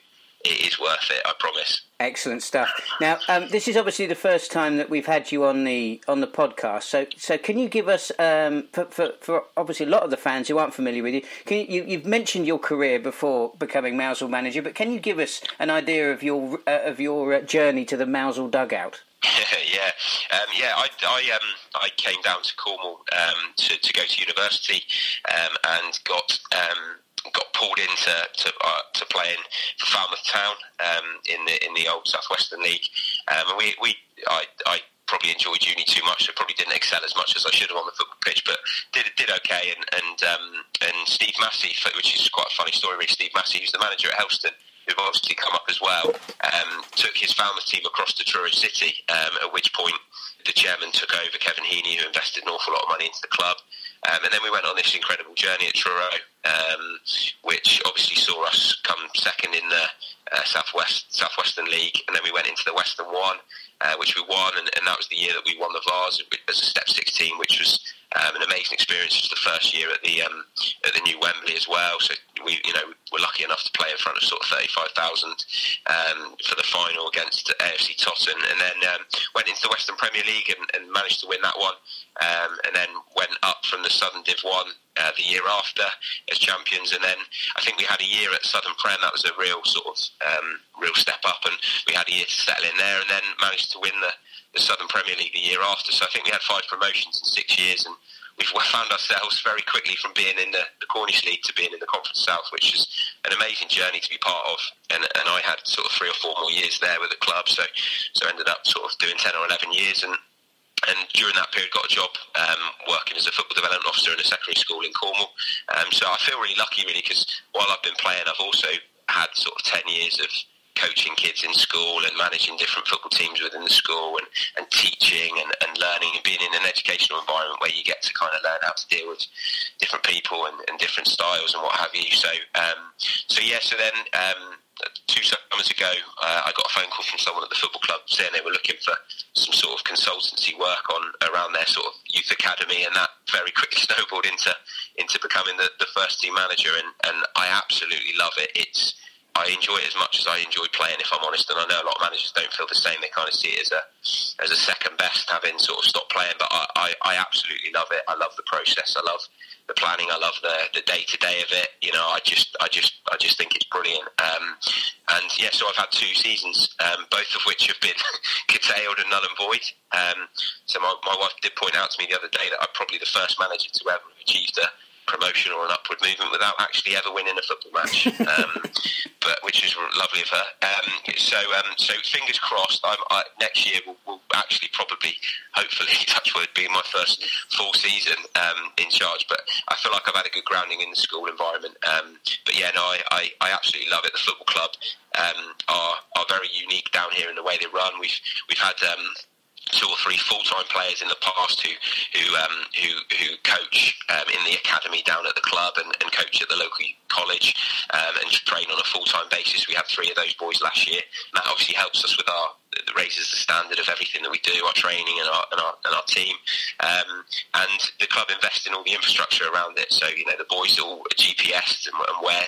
it is worth it. I promise. Excellent stuff. Now, um, this is obviously the first time that we've had you on the on the podcast. So, so can you give us um, for, for, for obviously a lot of the fans who aren't familiar with you? Can you, you have mentioned your career before becoming Mousehole manager, but can you give us an idea of your uh, of your uh, journey to the Mousehole dugout? yeah, um, yeah. I I, um, I came down to Cornwall um, to to go to university um, and got um, got pulled into to, uh, to playing for Falmouth Town um, in the in the old Southwestern League, um, and we, we I, I probably enjoyed uni too much. So probably didn't excel as much as I should have on the football pitch, but did did okay. And and um, and Steve Massey, which is quite a funny story, really. Steve Massey, who's the manager at Helston, who've obviously come up as well, um, took his Falmouth team across to Truro City. Um, at which point the chairman took over, Kevin Heaney, who invested an awful lot of money into the club. Um, and then we went on this incredible journey at Truro, um, which obviously saw us come second in the uh, Southwest Southwestern League, and then we went into the Western One, uh, which we won, and, and, that was the year that we won the Vase as a Step 16, which was um, an amazing experience. It was the first year at the um, at the new Wembley as well, so we you know were lucky enough to play in front of sort of 35,000 um, for the final against AFC Totton, and then um, went into the Western Premier League and, and managed to win that one um, and then went up from the Southern Div 1 uh, the year after as champions. And then I think we had a year at Southern Prem. That was a real sort of um, real step up, and we had a year to settle in there, and then managed to win the, the Southern Premier League the year after. So I think we had five promotions in six years, and we've found ourselves very quickly from being in the, the Cornish League to being in the Conference South, which is an amazing journey to be part of. And, and I had sort of three or four more years there with the club, so so ended up sort of doing ten or eleven years, and and during that period got a job um, working as a football development officer in a secondary school in Cornwall. Um, so I feel really lucky, really, because while I've been playing, I've also had sort of 10 years of coaching kids in school and managing different football teams within the school and, and teaching and, and learning and being in an educational environment where you get to kind of learn how to deal with different people and, and different styles and what have you. So, um, so yeah, so then um, two summers ago, uh, I got a phone call from someone at the football club saying they were looking for some sort of consultancy work on around their sort of youth academy, and that very quickly snowballed into into becoming the, the first team manager. And, and I absolutely love it. It's I enjoy it as much as I enjoy playing, if I'm honest. And I know a lot of managers don't feel the same. They kind of see it as a as a second best, having sort of stopped playing. But I, I, I absolutely love it. I love the process. I love the planning. I love the the day to day of it. You know, I just I just I just think it's brilliant. Um, and yeah, so I've had two seasons, um, both of which have been curtailed and null and void. Um, so my, my wife did point out to me the other day that I'm probably the first manager to ever achieve a promotion or an upward movement without actually ever winning a football match, um, but which is lovely of her. Um, so, um, so fingers crossed. I, next year will, will, actually probably, hopefully, touch wood, be my first full season um, in charge. But I feel like I've had a good grounding in the school environment. Um, but yeah, no, I, I, I, absolutely love it. The football club um, are are very unique down here in the way they run. We've we've had two or three full-time players in the past who who um, who, who coach um, in the academy down at the club and, and coach at the local college um, and train on a full-time basis. We had three of those boys last year. And that obviously helps us with our raises the standard of everything that we do, our training and our and our, and our team. Um, and the club invests in all the infrastructure around it. So you know the boys all GPS and, and where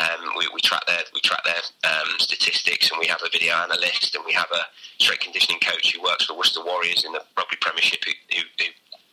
um, we, we, track their we track their um, statistics, and we have a video analyst, and we have a strength conditioning coach who works for Worcester Warriors in the rugby Premiership who, who, who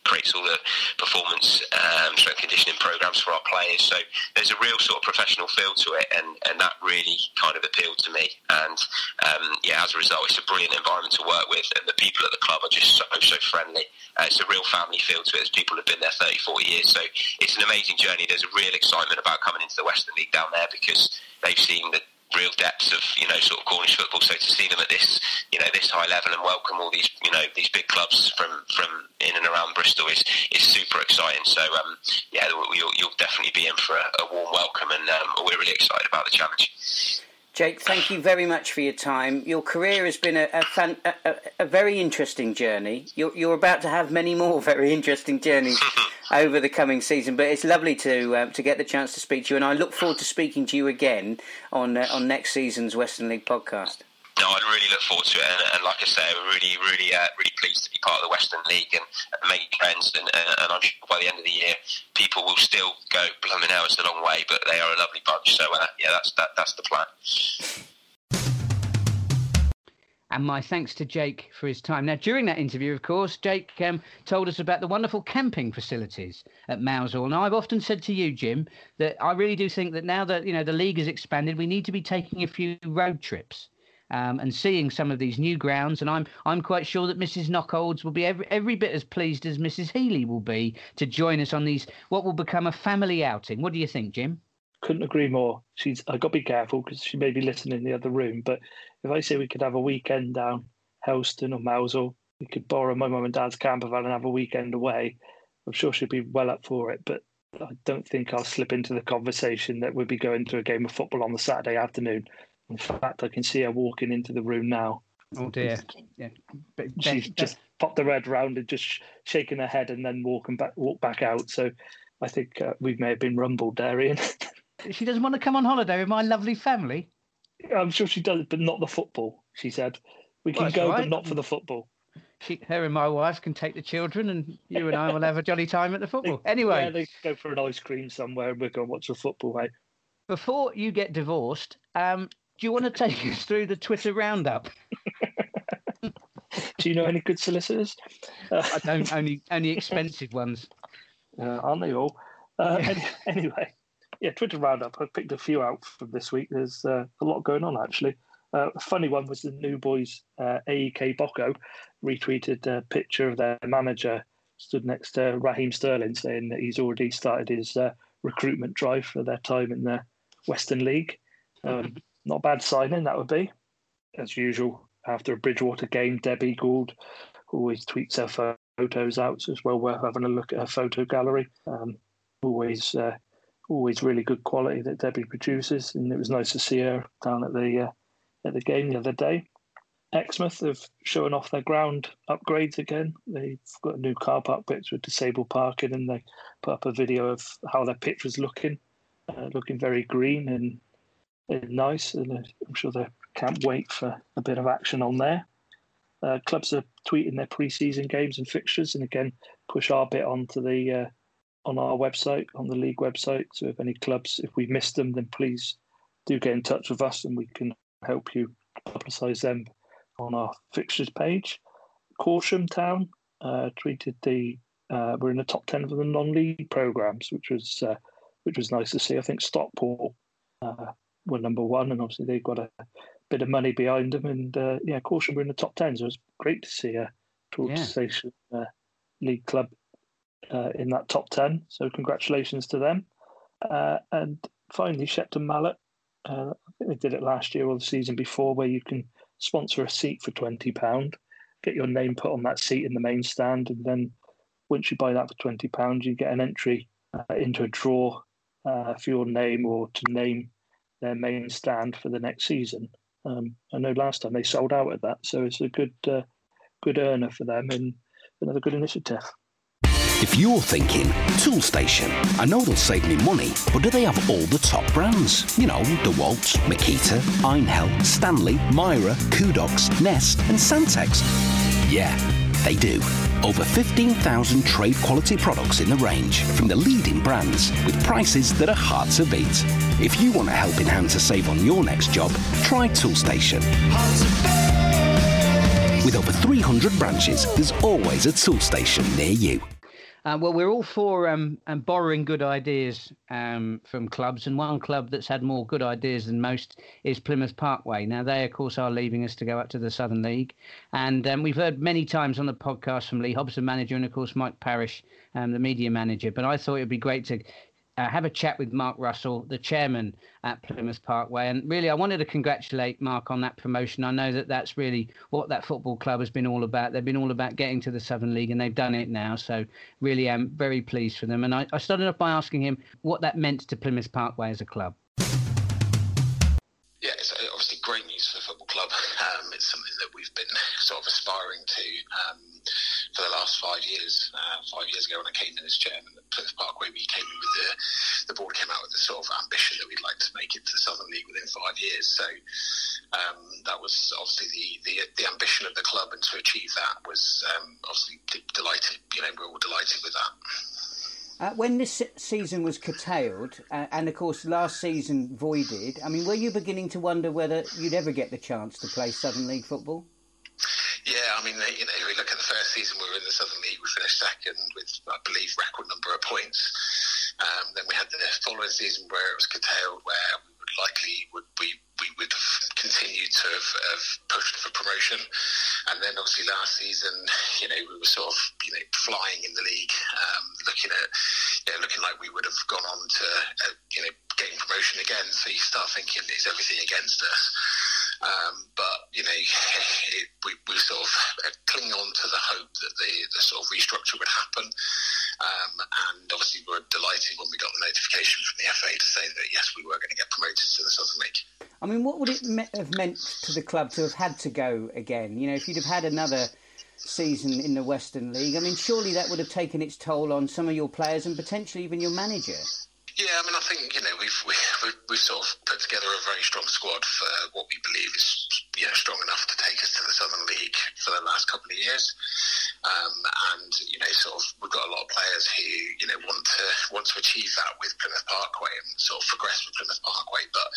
creates all the performance um, strength conditioning programs for our players. So there's a real sort of professional feel to it, and, and that really kind of appealed to me. And um, yeah, as a result, it's a brilliant environment to work with, and the people at the club are just so so friendly. Uh, it's a real family feel to it. As people have been there 30, 40 years, so it's an amazing journey. There's a real excitement about coming into the Western League down there because they've seen the real depths of you know sort of Cornish football. So to see them at this you know this high level and welcome all these you know these big clubs from from in and around Bristol is is super exciting. So um, yeah, you'll, you'll, definitely be in for a, a warm welcome, and um, we're really excited about the challenge. Jake, thank you very much for your time. Your career has been a, a, fan, a, a very interesting journey. You're, you're, about to have many more very interesting journeys over the coming season, but it's lovely to uh, to get the chance to speak to you, and I look forward to speaking to you again on uh, on next season's Western League podcast no, I really look forward to it, and, and like I say, we're really, really, uh, really pleased to be part of the Western League and, and make friends. And, and, I'm sure by the end of the year, people will still go, "Blooming hell, it's a long way," but they are a lovely bunch. So uh, yeah, that's that, that's the plan. And my thanks to Jake for his time. Now, during that interview, of course, Jake um, told us about the wonderful camping facilities at Mousehole. Now, I've often said to you, Jim, that I really do think that now that you know the league has expanded, we need to be taking a few road trips um, and seeing some of these new grounds. And I'm I'm quite sure that Mrs. Knockolds will be every, every bit as pleased as Mrs. Healy will be to join us on these what will become a family outing. What do you think, Jim? Couldn't agree more. She's I got to be careful because she may be listening in the other room. But if I say we could have a weekend down Helston or Mousehole, we could borrow my mum and dad's camper van and have a weekend away. I'm sure she'd be well up for it. But I don't think I'll slip into the conversation that we'd be going to a game of football on the Saturday afternoon. In fact, I can see her walking into the room now. Oh dear! Yeah, but she's just popped the red round and just shaking her head and then walking back, walk back out. So I think uh, we may have been rumbled, Darian. she doesn't want to come on holiday with my lovely family. I'm sure she does, but not the football. She said we can well, go, right. but not for the football. She, her and my wife can take the children, and you and I will have a jolly time at the football. Anyway, yeah, they go for an ice cream somewhere, and we're going to watch the football, mate. Before you get divorced, um, do you want to take us through the Twitter roundup? Do you know any good solicitors? Uh, I don't. Only only expensive ones. Uh, aren't they all? Uh, any, anyway, yeah, Twitter roundup. I've picked a few out from this week. There's uh, a lot going on actually. Uh, a funny one was the new boys uh, AEK Boco retweeted a picture of their manager stood next to Raheem Sterling, saying that he's already started his recruitment drive for their time in the Western League. Um, not bad signing, that would be. As usual, after a Bridgwater game, Debbie Gould always tweets her photos out, so it's well worth having a look at her photo gallery. Um, always, uh, always really good quality that Debbie produces, and it was nice to see her down at the uh, at the game the other day. Exmouth have shown off their ground upgrades again. They've got a new car park pitch with disabled parking, and they put up a video of how their pitch was looking, uh, looking very green and nice, and I'm sure they can't wait for a bit of action on there. Uh, clubs are tweeting their pre-season games and fixtures, and again push our bit onto the uh, on our website, on the league website. So if any clubs, if we've missed them, then please do get in touch with us and we can help you publicise them on our fixtures page. Corsham Town uh, treated the uh, we're in the top ten of the non-league programs, which was uh, which was nice to see. I think Stockport uh, were number one, and obviously they've got a bit of money behind them. And uh, yeah, Corsham were in the top ten, so it was great to see a Toolstation yeah. Station uh, League club uh, in that top ten. So congratulations to them. and finally, Shepton Mallet. I think they did it last year or the season before, where you can sponsor a seat for twenty pound, get your name put on that seat in the main stand, and then once you buy that for twenty pounds, you get an entry uh, into a draw uh, for your name or to name their main stand for the next season. Um, I know last time they sold out at that, so it's a good uh, good earner for them and another good initiative. If you're thinking Toolstation, I know they'll save me money, but do they have all the top brands? You know, DeWalt, Makita, Einhell, Stanley, Mira, Kudox, Nest, and Santex. Yeah, they do. Over 15,000 trade quality products in the range from the leading brands with prices that are hard to beat. If you want a helping hand to save on your next job, try Toolstation. With over 300 branches, there's always a Toolstation near you. Uh, well, we're all for um, borrowing good ideas um, from clubs, and one club that's had more good ideas than most is Plymouth Parkway. Now, they, of course, are leaving us to go up to the Southern League, and um, we've heard many times on the podcast from Lee Hobson, manager, and of course Mike Parish, um, the media manager. But I thought it would be great to uh, have a chat with Mark Russell, the chairman at Plymouth Parkway. And really, I wanted to congratulate Mark on that promotion. I know that that's really what that football club has been all about. They've been all about getting to the Southern League, and they've done it now. So, really, I'm very pleased for them. And I, I started off by asking him what that meant to Plymouth Parkway as a club. Yeah, it's obviously great news for the football club. Um, it's something that we've been sort of aspiring to. Um, for the last five years. Uh, five years ago, when I came in as chairman at Plymouth Parkway, we came in with the the board came out with the sort of ambition that we'd like to make it to the Southern League within five years. So um, that was obviously the, the the ambition of the club, and to achieve that was um, obviously delighted. You know, we're all delighted with that. Uh, when this season was curtailed, uh, and of course last season voided, I mean, were you beginning to wonder whether you'd ever get the chance to play Southern League football? Yeah, I mean, you know, if we look at the first season, we were in the Southern League, we finished second with, I believe, record number of points. Um, then we had the following season where it was curtailed, where we would likely would we we would have continued to have, have, pushed for promotion, and then obviously last season, you know, we were sort of you know flying in the league, um, looking at you know, looking like we would have gone on to uh, you know gain promotion again. So you start thinking, is everything against us? Um, but you know, it, we, we sort of cling on to the hope that the, the sort of restructure would happen. Um, and obviously, we were delighted when we got the notification from the FA to say that yes, we were going to get promoted to the Southern League. I mean, what would it me- have meant to the club to have had to go again? You know, if you'd have had another season in the Western League, I mean, surely that would have taken its toll on some of your players and potentially even your manager. Yeah, I mean, I think you know we've we, have we have sort of put together a very strong squad for what we believe is you know strong enough to take us to the Southern League for the last couple of years. Um, and you know, sort of, we've got a lot of players who you know want to want to achieve that with Plymouth Parkway and sort of progress with Plymouth Parkway. But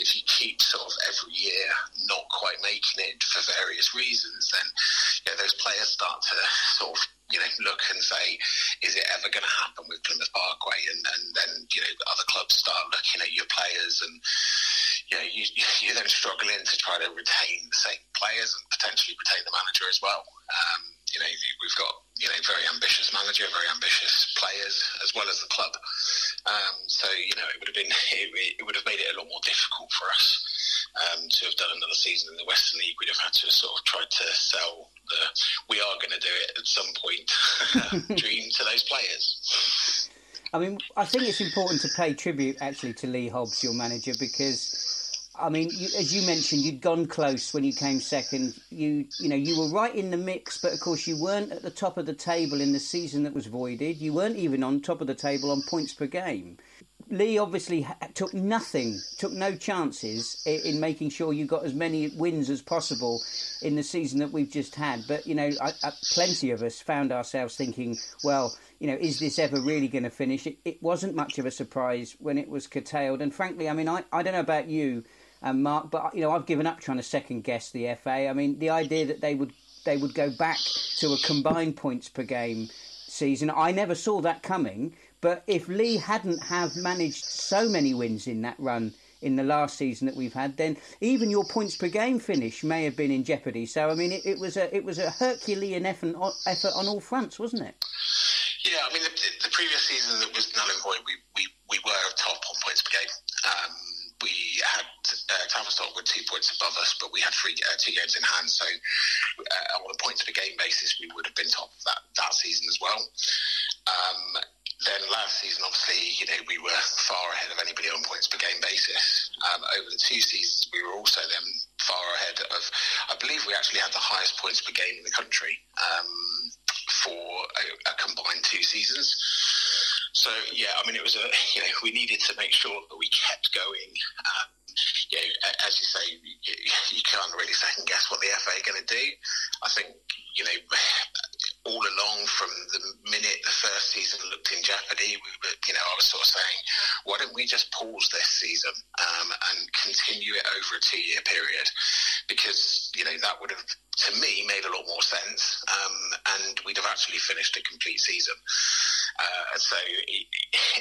if you keep sort of every year not quite making it for various reasons, then you know, those players start to sort of you know, look and say, is it ever going to happen with Plymouth Parkway? And, and then, you know, other clubs start looking at your players and, you know, you, you're then struggling to try to retain the same players and potentially retain the manager as well. Um, you know, we've got, you know, very ambitious manager, very ambitious players, as well as the club. Um, so, you know, it would have been, it, it would have made it a lot more difficult for us um, to have done another season in the Western League. We'd have had to sort of try to sell the we are going to do it at some point dream to those players. I mean, I think it's important to pay tribute actually to Lee Hobbs, your manager, because I mean, you, as you mentioned, you'd gone close when you came second. You, you know, you were right in the mix, but of course, you weren't at the top of the table in the season that was voided. You weren't even on top of the table on points per game. Lee obviously took nothing, took no chances in, in, making sure you got as many wins as possible in the season that we've just had. But you know, I, I, plenty of us found ourselves thinking, well, you know, is this ever really going to finish? It, it, wasn't much of a surprise when it was curtailed. And frankly, I mean, I, I don't know about you, um, Mark, but you know, I've given up trying to second guess the FA. I mean, the idea that they would they would go back to a combined points per game season, I never saw that coming. But if Lee hadn't have managed so many wins in that run in the last season that we've had, then even your points per game finish may have been in jeopardy. So I mean, it, it was a it was a Herculean effort, effort on all fronts, wasn't it? Yeah, I mean, the, the previous season that was null and void, we, we, we were top on points per game. Um, we had uh, Tavistock with two points above us, but we had three uh, two games in hand. So uh, on a points per game basis, we would have been top that, that season as well. Um, then last season, obviously, you know, we were far ahead of anybody on points per game basis. Um, over the two seasons, we were also then far ahead of, I believe we actually had the highest points per game in the country um, for a, a, combined two seasons. So, yeah, I mean, it was a, you know, we needed to make sure that we kept going. Um, you know, as you say, you, you can't really second guess what the FA are going to do. I think, you know, all along from the minute the first season looked in jeopardy, we were, you know, I was sort of saying, why don't we just pause this season um, and continue it over a two-year period? Because you know that would have, to me, made a lot more sense, um, and we'd have actually finished a complete season. Uh, so it,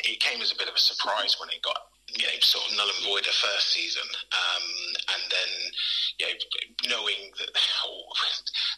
it came as a bit of a surprise when it got you know, sort of null and void a first season, um, and then you know, knowing that oh,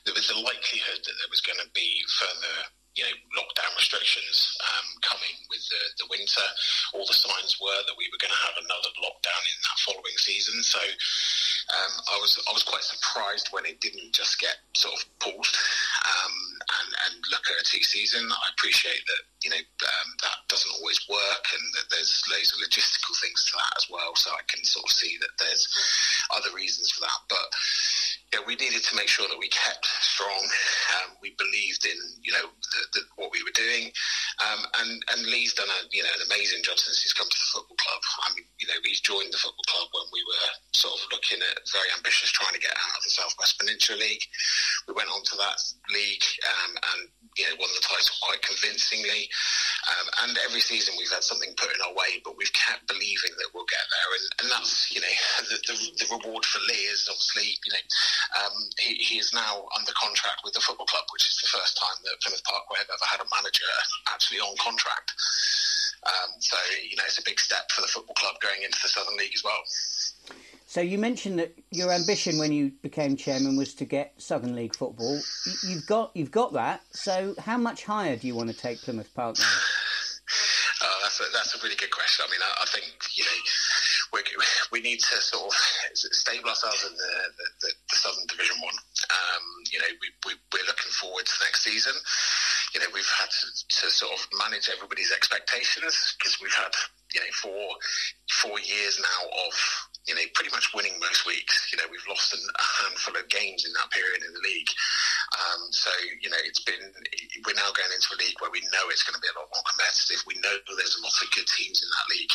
there was a likelihood that there was going to be further you know, lockdown restrictions um, coming with the, the winter. All the signs were that we were going to have another lockdown in that following season. So um, I was I was quite surprised when it didn't just get sort of paused um, and, and look at a two season. I appreciate that you know um, that doesn't always work and that there's loads of logistical things to that as well. So I can sort of see that there's other reasons for that, but yeah, we needed to make sure that we kept strong. Um, we believed in you know the, the, what we were doing, um, and and Lee's done a you know an amazing job since he's come to the football club. I mean, you know, he's joined the football club when we were sort of looking at very ambitious trying to get out of the South West Peninsula League. We went on to that league um, and you know won the title quite convincingly. Um, and every season we've had something put in our way, but we've kept believing that we'll get there. And, and that's you know the, the, the reward for Lee is obviously you know um, he, he, is now under contract with the football club, which is the first time that Plymouth Parkway have ever had a manager actually on contract. Um, so, you know, it's a big step for the football club going into the Southern League as well. So you mentioned that your ambition when you became chairman was to get Southern League football. You've got you've got that. So how much higher do you want to take Plymouth Park now? Uh, that's a, that's a really good question. I mean, I, I think you know we, need to sort of stable ourselves in the, the, the Southern Division One. Um, you know, we, we, we're looking forward to next season. You know, we've had to, to sort of manage everybody's expectations because we've had you know four four years now of you know pretty much winning most weeks. You know, we've lost a handful of games in that period in the league. Um, so you know, it's been we're now going into a league where we know it's going to be a lot more competitive. We know there's a lot of good teams in that league.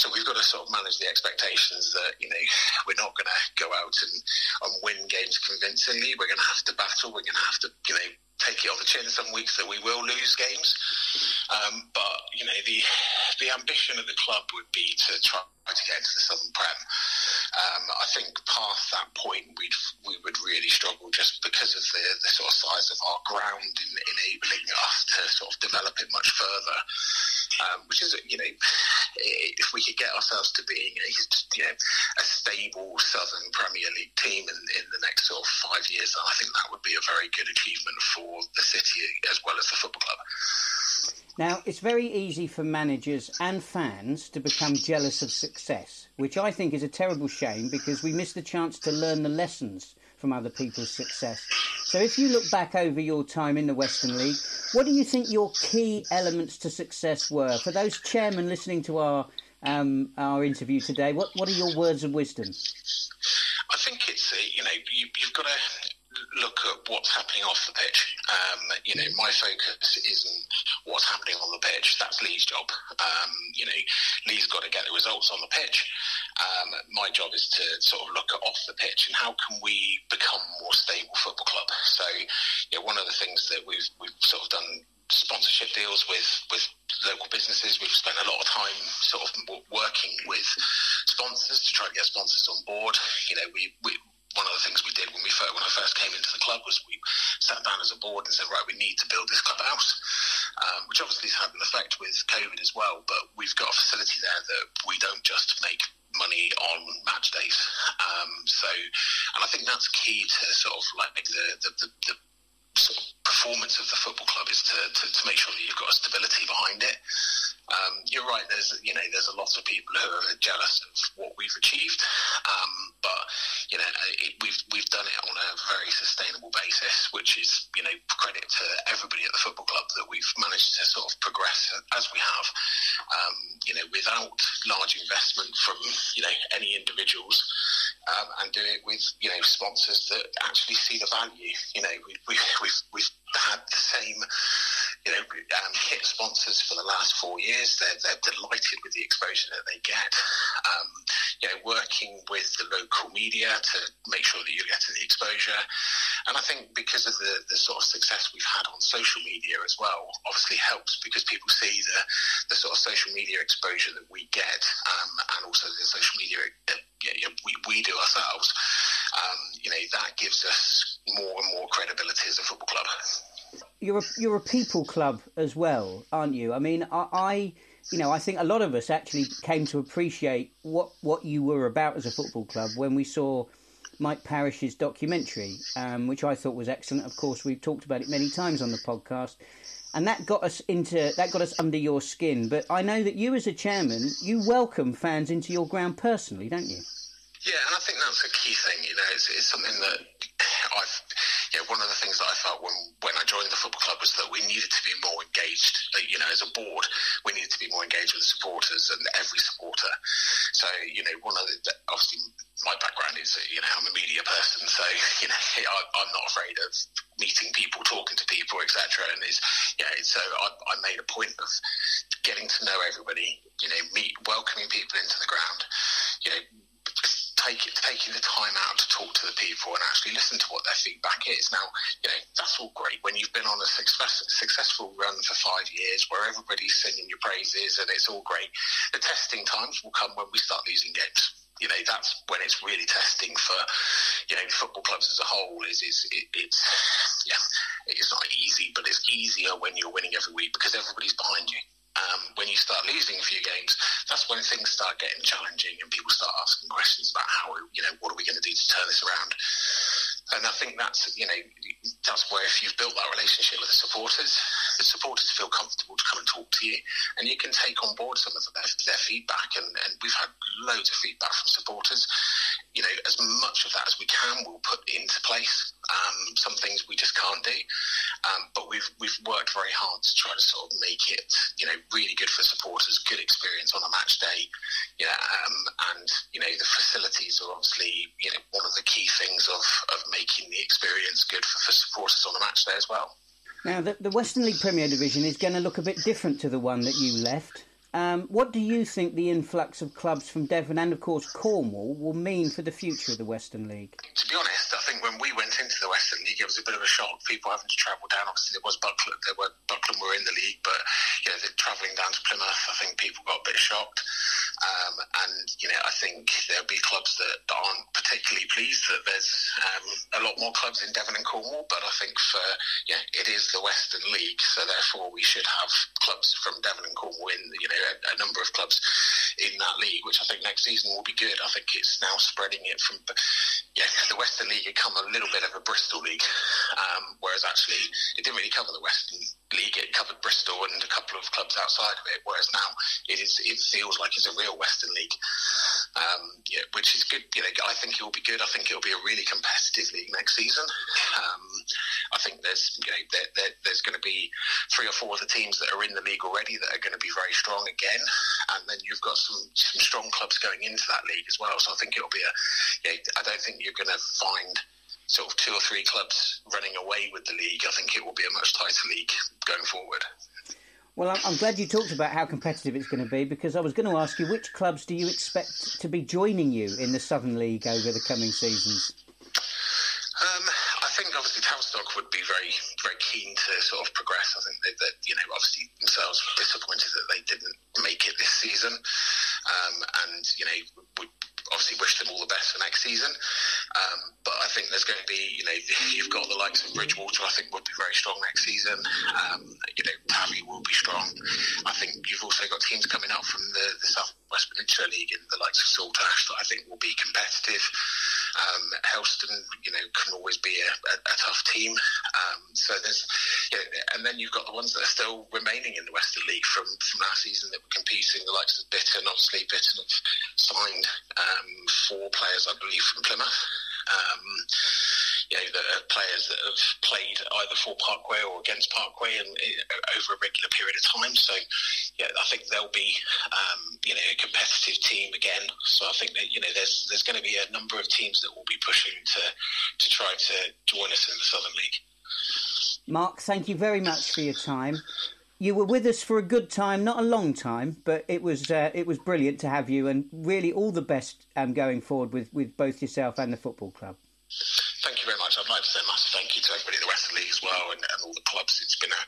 So we've got to sort of manage the expectations that you know we're not going to go out and, and win games convincingly. We're going to have to battle. We're going to have to you know take it on the chin some weeks that we will lose games. Um, but you know the the ambition of the club would be to try to get into the Southern Prem. Um, I think past that point, we'd we would really struggle just because of the, the sort of size of our ground in, enabling us to sort of develop it much further. Um, which is, you know, if we could get ourselves to being a, you know, a stable Southern Premier League team in, in the next sort of five years, I think that would be a very good achievement for the city as well as the football club. Now, it's very easy for managers and fans to become jealous of success, which I think is a terrible shame because we miss the chance to learn the lessons from other people's success. So, if you look back over your time in the Western League, what do you think your key elements to success were? For those chairmen listening to our um, our interview today, what, what are your words of wisdom? I think it's you know you, have got to look at what's happening off the pitch. Um, you know, my focus isn't what's happening on the pitch. That's Lee's job. Um, you know, Lee's got to get the results on the pitch. Um, my job is to sort of look at off the pitch and how can we become more stable football club. So, you know, one of the things that we've we've sort of done sponsorship deals with with local businesses. We've spent a lot of time sort of working with sponsors to try to get sponsors on board. You know, we, we one of the things we did when we first, when I first came into the club was we sat down as a board and said, right, we need to build this clubhouse, um, which obviously has had an effect with COVID as well. But we've got a facility there that we don't just make money on match days. Um, so, and I think that's key to sort of like the the, the, the sort of performance of the football club is to, to, to make sure that you've got a stability behind it. Um, you're right. There's you know there's a lot of people who are jealous of what we've achieved, um, but you know it, we've we've done it on a very sustainable basis, which is you know credit to everybody at the football club that we've managed to sort of progress as we have. Um, you know, without large investment from you know any individuals, um, and do it with you know sponsors that actually see the value. You know, we, we, we've we've had the same you know, um, hit sponsors for the last four years. They're, they're delighted with the exposure that they get. Um, you know, working with the local media to make sure that you're getting the exposure. And I think because of the, the sort of success we've had on social media as well, obviously helps because people see the, the sort of social media exposure that we get um, and also the social media uh, we, we do ourselves. Um, you know, that gives us more and more credibility as a football club you're a, you're a people club as well, aren't you? I mean, I, I, you know I think a lot of us actually came to appreciate what what you were about as a football club when we saw Mike Parish's documentary, um, which I thought was excellent. Of course, we've talked about it many times on the podcast, and that got us into that got us under your skin. But I know that you, as a chairman, you welcome fans into your ground personally, don't you? Yeah, and I think that's a key thing. You know, it's, it's something that I've yeah, one of the things that I felt when, when I joined the football club was that we needed to be more engaged. You know, as a board, we needed to be more engaged with the supporters and every supporter. So, you know, one of the obviously my background is you know I'm a media person, so you know I, I'm not afraid of meeting people, talking to people, etc. And is yeah, so I, I made a point of getting to know everybody. You know, meet welcoming people into the ground. You know take taking the time out to talk to the people and actually listen to what their feedback is. Now, you know, that's all great when you've been on a success, successful run for five years where everybody's singing your praises and it's all great. The testing times will come when we start losing games you know that's when it's really testing for you know football clubs as a whole is is it, it's yeah it's not easy but it's easier when you're winning every week because everybody's behind you um, when you start losing a few games, that's when things start getting challenging and people start asking questions about how, you know, what are we going to do to turn this around? And I think that's, you know, that's where if you've built that relationship with the supporters, the supporters feel comfortable to come and talk to you and you can take on board some of their, their feedback. And, and we've had loads of feedback from supporters. You know, as much of that as we can, we'll put into place. Um, some things we just can't do. Um, but we've we've worked very hard to try to sort of make it, you know, really good for supporters, good experience on a match day. Yeah, um, and you know the facilities are obviously you know one of the key things of, of making the experience good for, for supporters on a match day as well. Now, the, the Western League Premier Division is going to look a bit different to the one that you left. Um, what do you think the influx of clubs from Devon and, of course, Cornwall will mean for the future of the Western League? To be honest, I think when we went into the Western League, it was a bit of a shock. People having to travel down. Obviously, there was Buckland. There were Buckland were in the league, but you know, travelling down to Plymouth, I think people got a bit shocked. Um, and you know, I think there'll be clubs that aren't particularly pleased that there's um, a lot more clubs in Devon and Cornwall. But I think for yeah, it is the Western League, so therefore we should have clubs from Devon and Cornwall in you know a, a number of clubs in that league, which I think next season will be good. I think it's now spreading it from yeah, the Western League had come a little bit of a Bristol league, um, whereas actually it didn't really cover the Western League. It covered Bristol and a couple of clubs outside of it. Whereas now it is, it feels like it's a real Western League, um, yeah, which is good. You know, I think it will be good. I think it will be a really competitive league next season. Um, I think there's, you know, there, there, there's going to be three or four of the teams that are in the league already that are going to be very strong again, and then you've got some some strong clubs going into that league as well. So I think it'll be a. Yeah, I don't think you're going to find sort of two or three clubs running away with the league, I think it will be a much tighter league going forward. Well, I'm glad you talked about how competitive it's going to be because I was going to ask you which clubs do you expect to be joining you in the Southern League over the coming seasons? Um, I think obviously Tavistock would be very, very keen to sort of progress. I think they, that you know obviously themselves disappointed that they didn't make it this season, um, and you know would obviously wish them all the best for next season. Um, but I think there's going to be, you know, you've got the likes of Bridgwater. I think would be very strong next season. Um, you know, Tabby will be strong. I think you've also got teams coming up from the, the South West Peninsula League and the likes of Saltash that I think will be competitive. Um, Helston, you know, can always be a, a, a tough team. Um, so there's, you know, and then you've got the ones that are still remaining in the Western League from, from last season that were competing, the likes of Bitton. Obviously, Bitton have signed um, four players, I believe, from Plymouth. You know, the players that have played either for Parkway or against Parkway and over a regular period of time. So, yeah, I think they'll be, um, you know, a competitive team again. So I think that you know, there's there's going to be a number of teams that will be pushing to to try to join us in the Southern League. Mark, thank you very much for your time. You were with us for a good time, not a long time, but it was uh, it was brilliant to have you, and really all the best um, going forward with, with both yourself and the football club. Thank you very much. I'd like to say a massive thank you to everybody in the Western League as well and, and all the clubs. It's been a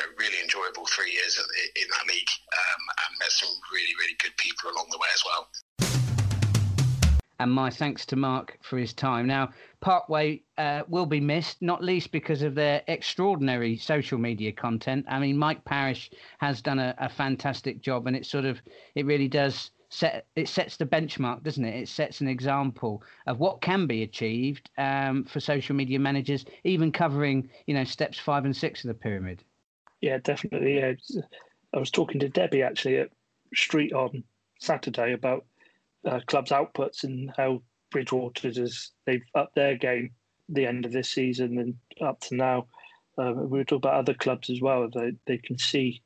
you know, really enjoyable three years in that league um, and met some really, really good people along the way as well. And my thanks to Mark for his time. Now, Parkway uh, will be missed, not least because of their extraordinary social media content. I mean, Mike Parrish has done a, a fantastic job, and it sort of, it really does set it sets the benchmark, doesn't it? It sets an example of what can be achieved um, for social media managers, even covering you know steps five and six of the pyramid. Yeah, definitely. Yeah. I was talking to Debbie actually at Street on Saturday about uh, clubs' outputs and how Bridgwater does they've upped their game the end of this season and up to now. Uh, we were talking about other clubs as well. They they can see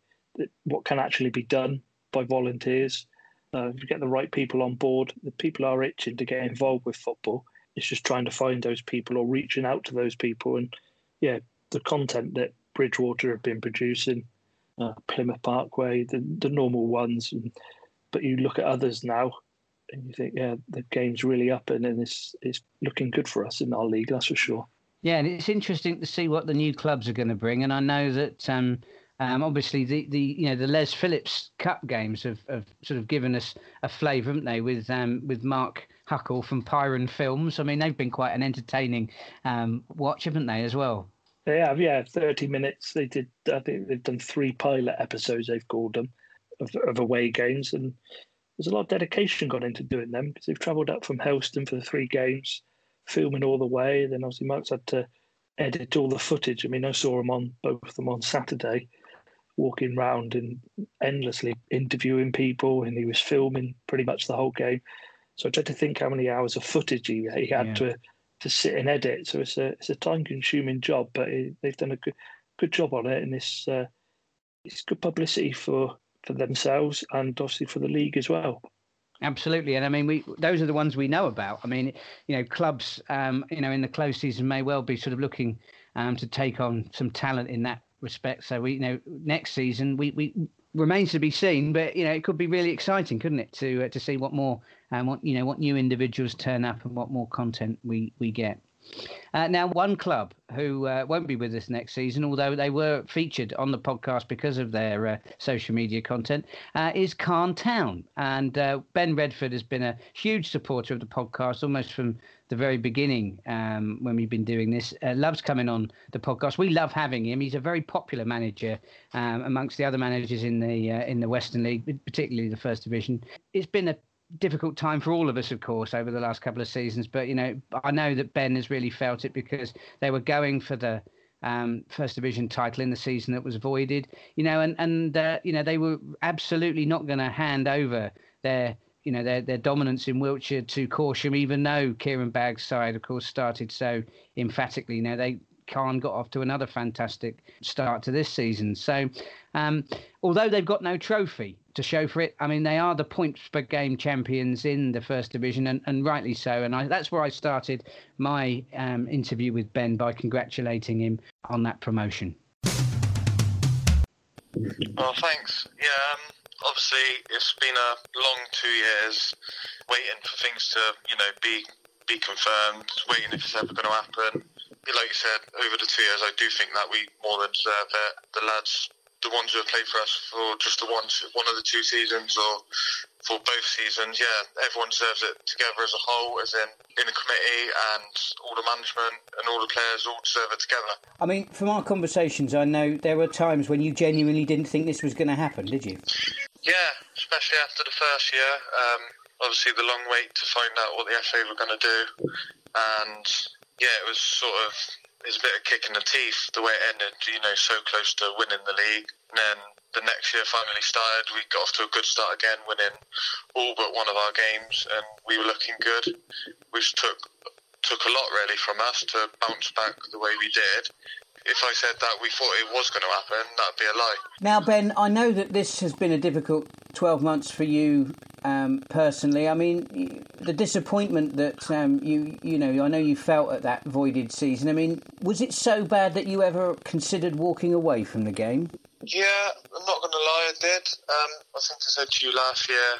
what can actually be done by volunteers uh, if you get the right people on board, the people are itching to get involved with football. It's just trying to find those people or reaching out to those people. And yeah, the content that Bridgwater have been producing, uh, Plymouth Parkway, the, the normal ones. And, but you look at others now and you think, yeah, the game's really up and, and it's, it's looking good for us in our league, that's for sure. Yeah, and it's interesting to see what the new clubs are going to bring. And I know that um, um, obviously, the, the you know the Les Phillips Cup games have, have sort of given us a flavour, haven't they? With um, with Mark Huckle from Pyron Films. I mean, they've been quite an entertaining um, watch, haven't they, as well? They have, yeah. Thirty minutes. They did. I think they've done three pilot episodes. They've called them of, of away games, and there's a lot of dedication gone into doing them because they've travelled up from Helston for the three games, filming all the way. Then obviously Mark's had to edit all the footage. I mean, I saw them on both of them on Saturday walking around and endlessly interviewing people, and he was filming pretty much the whole game. So I tried to think how many hours of footage he, he had yeah. to to sit and edit. So it's a it's a time consuming job, but it, they've done a good good job on it, and it's uh, it's good publicity for for themselves and obviously for the league as well. Absolutely, and I mean, we those are the ones we know about. I mean, you know, clubs, um, you know, in the close season may well be sort of looking um, to take on some talent in that respect. So we, you know, next season we, we remains to be seen, but you know, it could be really exciting, couldn't it, to uh, to see what more and what you know what new individuals turn up and what more content we we get. Uh, now, one club who uh, won't be with us next season, although they were featured on the podcast because of their uh, social media content, uh, is Calne Town. And uh, Ben Redford has been a huge supporter of the podcast almost from the very beginning um, when we've been doing this. Uh, loves coming on the podcast. We love having him. He's a very popular manager um, amongst the other managers in the in the Western League, particularly the First Division. It's been a difficult time for all of us, of course, over the last couple of seasons. But you know, I know that Ben has really felt it because they were going for the um, first division title in the season that was voided. You know, and and uh, you know they were absolutely not going to hand over their you know their their dominance in Wiltshire to Corsham, even though Kieran Bagg's side, of course, started so emphatically. You know they Calne got off to another fantastic start to this season. So, um, although they've got no trophy, to show for it. I mean, they are the points per game champions in the first division, and, and rightly so. And I, that's where I started my um, interview with Ben by congratulating him on that promotion. Well, thanks. Yeah, um, obviously it's been a long two years waiting for things to, you know, be be confirmed, waiting if it's ever going to happen. Like you said, over the two years, I do think that we more than deserve it. The lads the ones who have played for us for just the one one of the two seasons or for both seasons, yeah, everyone deserves it together as a whole, as in in the committee and all the management and all the players all deserve it together. I mean, from our conversations, I know there were times when you genuinely didn't think this was going to happen, did you? Yeah, especially after the first year. Um, obviously, the long wait to find out what the FA were going to do, and yeah, it was sort of it's a bit of kick in the teeth the way it ended. You know, so close to winning the league, and then the next year finally started. We got off to a good start again, winning all but one of our games, and we were looking good. Which took took a lot really from us to bounce back the way we did. If I said that we thought it was going to happen, that'd be a lie. Now, Ben, I know that this has been a difficult 12 months for you um, personally. I mean, the disappointment that um, you you know I know you felt at that voided season. I mean, was it so bad that you ever considered walking away from the game? Yeah, I'm not going to lie, I did. Um, I think I said to you last year,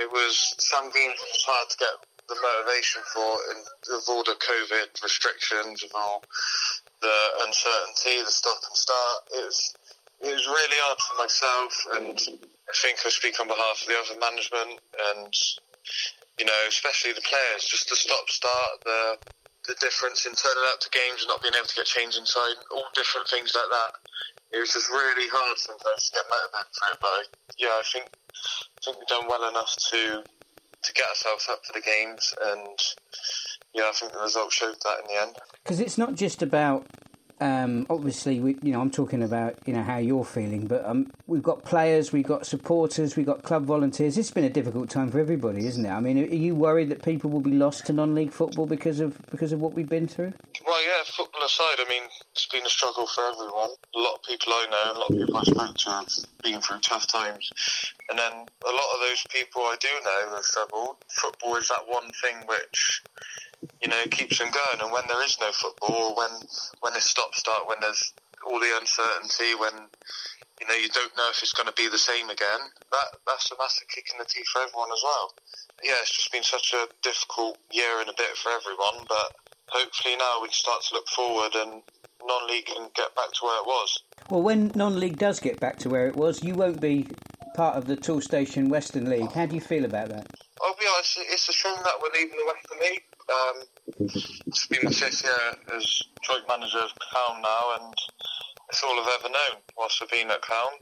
it was something hard to get the motivation for, and with all the COVID restrictions and all the uncertainty, the stop and start. It was it was really hard for myself and I think I speak on behalf of the other management and, you know, especially the players, just the stop start, the the difference in turning up to games and not being able to get changed inside, all different things like that. It was just really hard sometimes to get motivated for it, but yeah, I think I think we've done well enough to to get ourselves up for the games, and yeah, I think the results showed that in the end. Because it's not just about um, obviously, we, you know, I'm talking about you know how you're feeling, but um, we've got players, we've got supporters, we've got club volunteers. It's been a difficult time for everybody, isn't it? I mean, are you worried that people will be lost to non-league football because of because of what we've been through? Well, yeah, football aside, I mean, it's been a struggle for everyone. A lot of people I know, a lot of people I spoke to have been through tough times, and then a lot of those people I do know have struggled. Football is that one thing which you know, keeps them going. And when there is no football, when when it's stop start, when there's all the uncertainty, when you know you don't know if it's going to be the same again, that that's a massive kick in the teeth for everyone as well. Yeah, it's just been such a difficult year and a bit for everyone, but hopefully now we can start to look forward and non-league can get back to where it was. Well, when non-league does get back to where it was, you won't be part of the Toolstation Western League. How do you feel about that? I'll be honest, it's a shame that we're leaving the Western League. Um, it's been fifth year as joint manager of Calne now, and it's all I've ever known whilst I've been at Calne.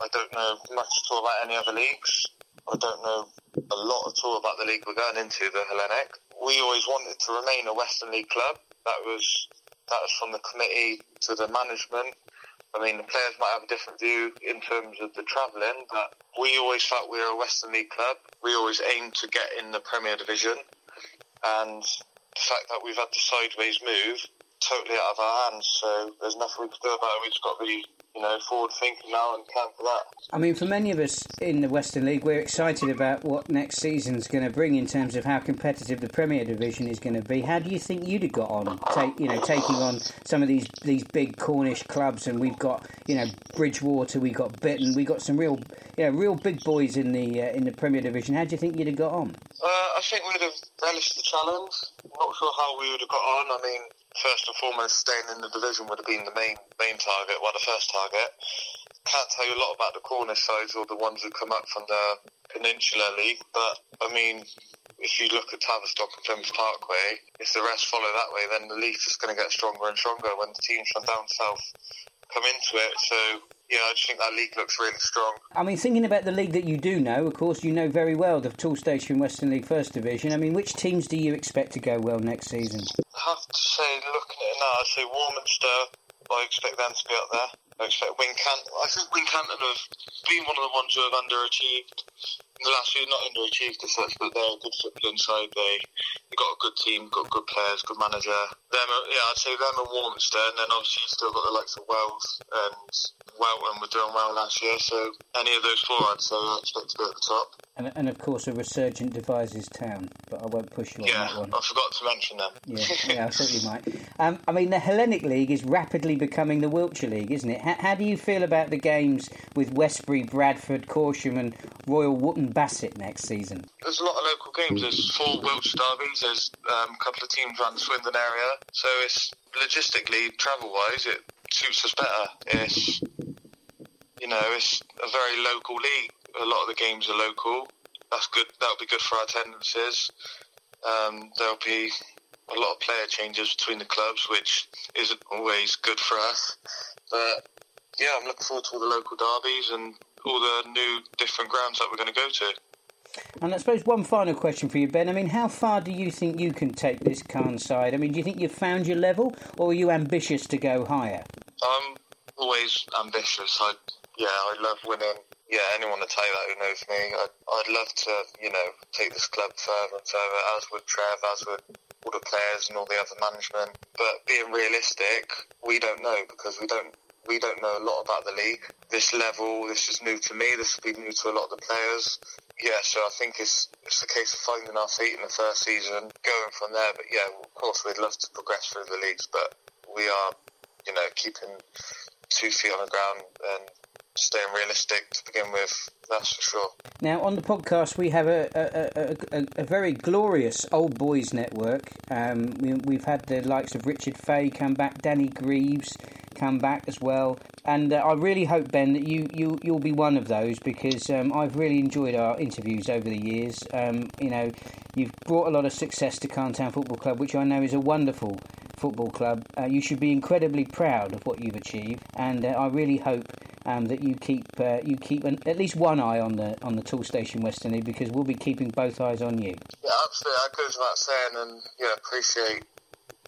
I don't know much at all about any other leagues. I don't know a lot at all about the league we're going into, the Hellenic. We always wanted to remain a Western League club. That was that was from the committee to the management I mean, the players might have a different view in terms of the travelling, but we always felt we were a Western League club. We always aimed to get in the Premier Division, and the fact that we've had the sideways move totally out of our hands. So there's nothing we can do about it. We've just got to be you know, forward thinking now and plan for that. I mean, for many of us in the Western League, we're excited about what next season's going to bring in terms of how competitive the Premier Division is going to be. How do you think you'd have got on, take, you know, taking on some of these these big Cornish clubs? And we've got, you know, Bridgwater, we've got Bitton, we've got some real, you know, real big boys in the uh, in the Premier Division. How do you think you'd have got on? Uh, I think we'd have relished the challenge. I'm not sure how we would have got on. I mean, first and foremost, staying in the division would have been the main main target, well, the first target. Can't tell you a lot about the Cornish sides or the ones who come up from the Peninsula League, but I mean, if you look at Tavistock and Plymouth Parkway, if the rest follow that way, then the league's just going to get stronger and stronger when the teams from down south come into it. So yeah, I just think that league looks really strong. I mean, thinking about the league that you do know, of course, you know very well the Toolstation Western League First Division. I mean, which teams do you expect to go well next season? I have to say, looking at it now, I'd say Warminster, I expect them to be up there. I expect Wincanton. I think Wincanton have been one of the ones who have underachieved. The last year not underachieved as such, but they're a good football inside. They they got a good team, got good players, good manager. Them, yeah, I'd say them and Warminster, and then obviously you've still got the likes of Wells and Welton were doing well last year. So any of those four, I'd say I expect to be at the top. And, and of course, a resurgent Devizes town, but I won't push you on yeah, that one. I forgot to mention them. Yeah, yeah, I thought you might. Um, I mean, the Hellenic League is rapidly becoming the Wiltshire League, isn't it? How, how do you feel about the games with Westbury, Bradford, Corsham, and Royal Wootton Bassett next season? There's a lot of local games. There's four Wiltshire derbies. There's um, a couple of teams around the Swindon area. So it's logistically, travel-wise, it suits us better. It's you know, it's a very local league. A lot of the games are local. That's good. That'll be good for our attendances. Um, there'll be a lot of player changes between the clubs, which isn't always good for us. But yeah, I'm looking forward to all the local derbies and all the new different grounds that we're going to go to. And I suppose one final question for you, Ben. I mean, how far do you think you can take this Calne side? I mean, do you think you've found your level, or are you ambitious to go higher? I'm always ambitious. I yeah, I love winning. Yeah, anyone to tell you that who knows me, I'd, I'd love to, you know, take this club further and further, as would Trev, as would all the players and all the other management. But being realistic, we don't know because we don't we don't know a lot about the league. This level, this is new to me. This will be new to a lot of the players. Yeah, so I think it's it's a case of finding our feet in the first season, going from there. But yeah, of course, we'd love to progress through the leagues, but we are, you know, keeping two feet on the ground and staying realistic to begin with. That's for sure. Now, on the podcast, we have a, a, a, a very glorious old boys network. Um, we, have had the likes of Richard Fay come back, Danny Greaves come back as well. And uh, I really hope, Ben, that you, you, you'll be one of those because um, I've really enjoyed our interviews over the years. Um, you know, you've brought a lot of success to Calne Town Football Club, which I know is a wonderful football club. Uh, you should be incredibly proud of what you've achieved, and uh, I really hope um, that you keep uh, you keep an, at least one eye on the on the Toolstation Western League because we'll be keeping both eyes on you. Yeah, absolutely. That goes without saying, and yeah, appreciate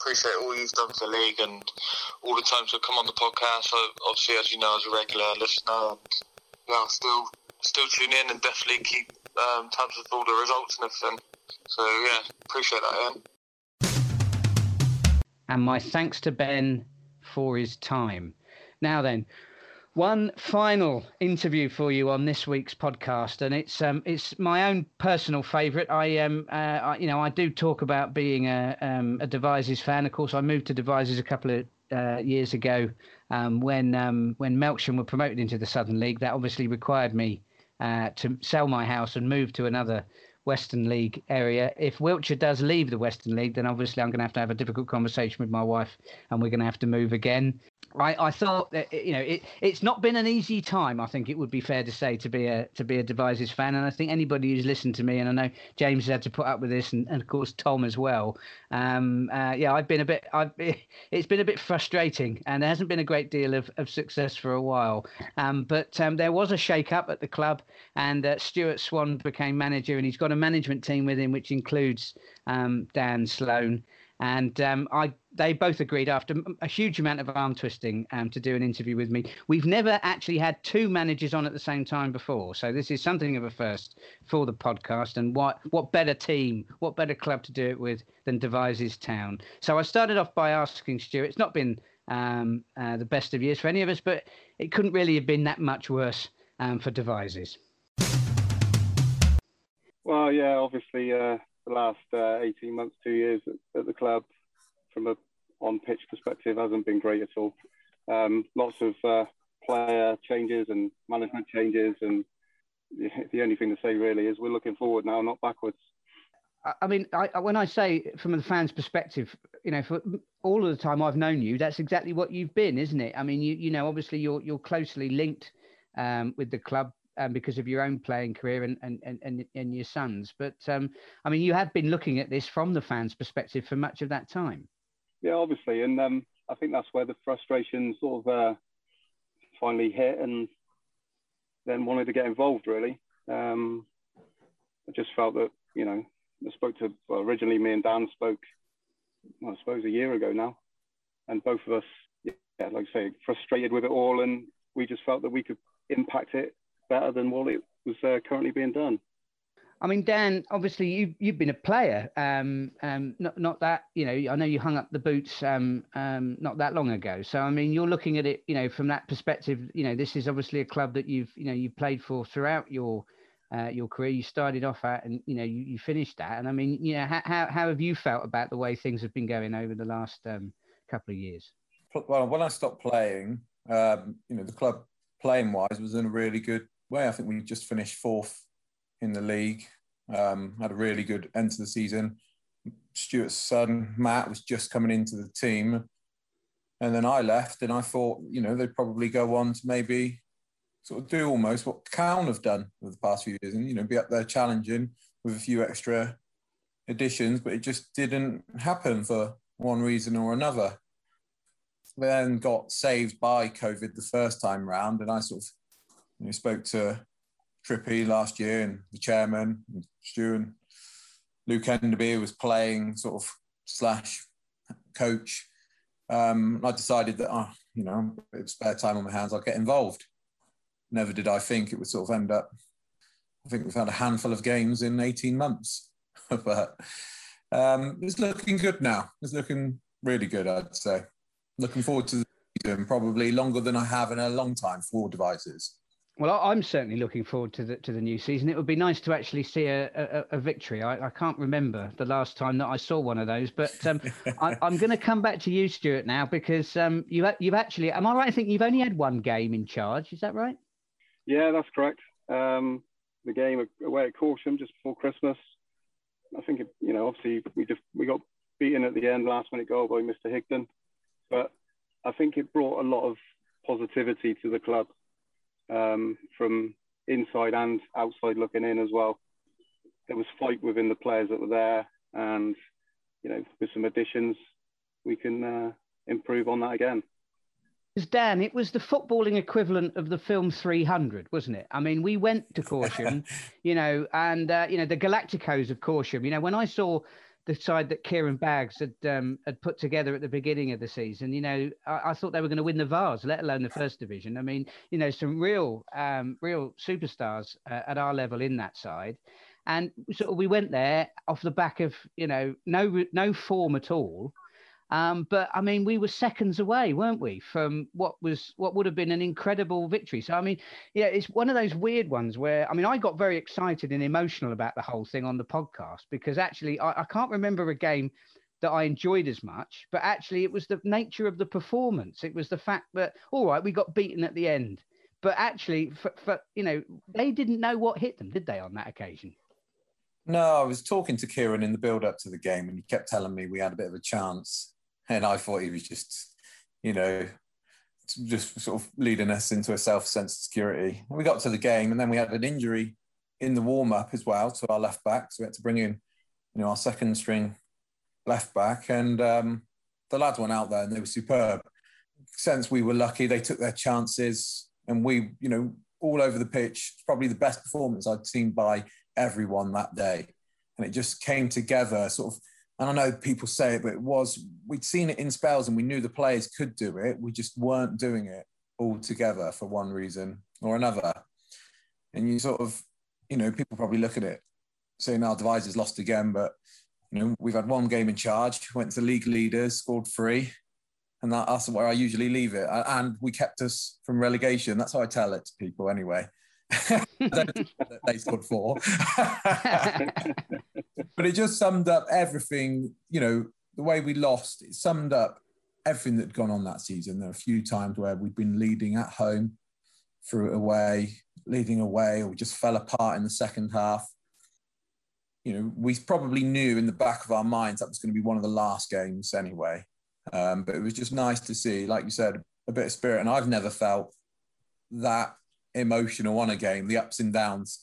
appreciate all you've done for the league and all the times you've come on the podcast. So obviously, as you know, as a regular listener, yeah, still still tune in and definitely keep um, tabs with all the results and everything. So yeah, appreciate that, Ian. And my thanks to Ben for his time. Now then, one final interview for you on this week's podcast, and it's um, it's my own personal favourite. I um, uh, you know, I do talk about being a um, a Devizes fan. Of course, I moved to Devizes a couple of uh, years ago um, when um, when Melksham were promoted into the Southern League. That obviously required me uh, to sell my house and move to another Western League area. If Wiltshire does leave the Western League, then obviously I'm going to have to have a difficult conversation with my wife, and we're going to have to move again. I, I thought that you know it, it's not been an easy time. I think it would be fair to say to be a to be a Devizes fan, and I think anybody who's listened to me, and I know James has had to put up with this, and, and of course Tom as well. Um, uh, yeah, I've been a bit. I've it's been a bit frustrating, and there hasn't been a great deal of, of success for a while. Um, but um, there was a shake up at the club, and uh, Stuart Swan became manager, and he's got a management team with him, which includes um, Dan Sloan and um, I they both agreed after a huge amount of arm twisting um, to do an interview with me. We've never actually had two managers on at the same time before, so this is something of a first for the podcast. And what what better team, what better club to do it with than Devizes Town? So I started off by asking Stuart. It's not been um, uh, the best of years for any of us, but it couldn't really have been that much worse um, for Devizes. Well, yeah, obviously. Uh the last uh, 18 months, two years at, at, the club, from a on pitch perspective, hasn't been great at all. Um, lots of uh, player changes and management changes, and the only thing to say really is we're looking forward now, not backwards. I mean, I, when I say from the fans' perspective, you know, for all of the time I've known you, that's exactly what you've been, isn't it? I mean, you you know, obviously you're you're closely linked um, with the club um, because of your own playing career and and and, and your sons. But um, I mean, you have been looking at this from the fans' perspective for much of that time. Yeah, obviously, and um, I think that's where the frustration sort of uh, finally hit, and then wanted to get involved. Really, um, I just felt that you know I spoke to well, originally me and Dan spoke, well, I suppose a year ago now, and both of us, yeah, like I say, frustrated with it all, and we just felt that we could impact it better than what it was uh, currently being done. I mean, Dan, obviously you you've been a player. Um, um, not not that you know. I know you hung up the boots um, um, not that long ago. So I mean, you're looking at it, you know, from that perspective. You know, this is obviously a club that you've you know you've played for throughout your uh, your career. You started off at, and you know, you, you finished that. And I mean, you know, how, how how have you felt about the way things have been going over the last um, couple of years? Well, when I stopped playing, um, you know, the club playing wise was in a really good way. I think we just finished fourth in the league. Um, had a really good end to the season. Stuart's son Matt was just coming into the team, and then I left, and I thought, you know, they'd probably go on to maybe sort of do almost what Calne have done over the past few years, and you know, be up there challenging with a few extra additions, but it just didn't happen for one reason or another. Then got saved by COVID the first time round, and I sort of you know, spoke to Trippy last year and the chairman, and Stu and Luke Enderby was playing sort of slash coach. Um, I decided that, oh, you know, it's spare time on my hands, I'll get involved. Never did I think it would sort of end up. I think we've had a handful of games in 18 months, but um, it's looking good now. It's looking really good, I'd say. Looking forward to the season, probably longer than I have in a long time for Devizes. Well, I'm certainly looking forward to the to the new season. It would be nice to actually see a, a, a victory. I, I, can't remember the last time that I saw one of those, but um, I, am going to come back to you, Stuart, now because um, you you've actually. Am I right? I think you've only had one game in charge. Is that right? Yeah, that's correct. Um, the game away at Corsham just before Christmas. I think it, you know, obviously we just we got beaten at the end, last minute goal by Mr. Higdon, but I think it brought a lot of positivity to the club um, from inside and outside looking in as well. There was fight within the players that were there, and you know, with some additions, we can uh, improve on that again. Because Dan, it was the footballing equivalent of the film 300, wasn't it? I mean, we went to Corsham, you know, and uh, you know the Galacticos of Corsham. You know, when I saw the side that Kieran Baggs had um, had put together at the beginning of the season. You know, I, I thought they were going to win the Vase, let alone the first division. I mean, you know, some real um, real superstars uh, at our level in that side. And so we went there off the back of you know no no form at all, um, but I mean, we were seconds away, weren't we, from what was what would have been an incredible victory. So I mean, yeah, it's one of those weird ones where I mean, I got very excited and emotional about the whole thing on the podcast because actually, I, I can't remember a game that I enjoyed as much, but actually, it was the nature of the performance. It was the fact that all right, we got beaten at the end, but actually, for, for you know, they didn't know what hit them, did they, on that occasion? No, I was talking to Kieran in the build up to the game, and he kept telling me we had a bit of a chance and I thought he was just, you know, just sort of leading us into a self sense of security. And we got to the game, and then we had an injury in the warm up as well to our left back, so we had to bring in, you know, our second string left back, and um, the lads went out there and they were superb. Since we were lucky, they took their chances, and we, you know, all over the pitch, probably the best performance I'd seen by everyone that day, and it just came together, sort of and I know people say it, but it was we'd seen it in spells and we knew the players could do it. We just weren't doing it all together for one reason or another. And you sort of, you know, people probably look at it saying oh, our Devizes lost again, but you know, we've had one game in charge, went to league leaders, scored three, and that, that's where I usually leave it. And we kept us from relegation. That's how I tell it to people anyway. they scored four. but it just summed up everything, you know, the way we lost, it summed up everything that had gone on that season. There are a few times where we'd been leading at home, it away, leading away, or we just fell apart in the second half. You know, we probably knew in the back of our minds that was going to be one of the last games anyway. Um, but it was just nice to see, like you said, a bit of spirit. And I've never felt that emotional on a game, the ups and downs.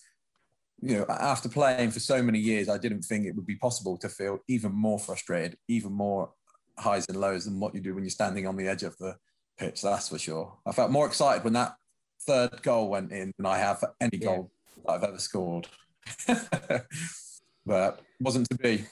You know, after playing for so many years, I didn't think it would be possible to feel even more frustrated, even more highs and lows than what you do when you're standing on the edge of the pitch. That's for sure. I felt more excited when that third goal went in than I have for any goal that I've ever scored. but wasn't to be.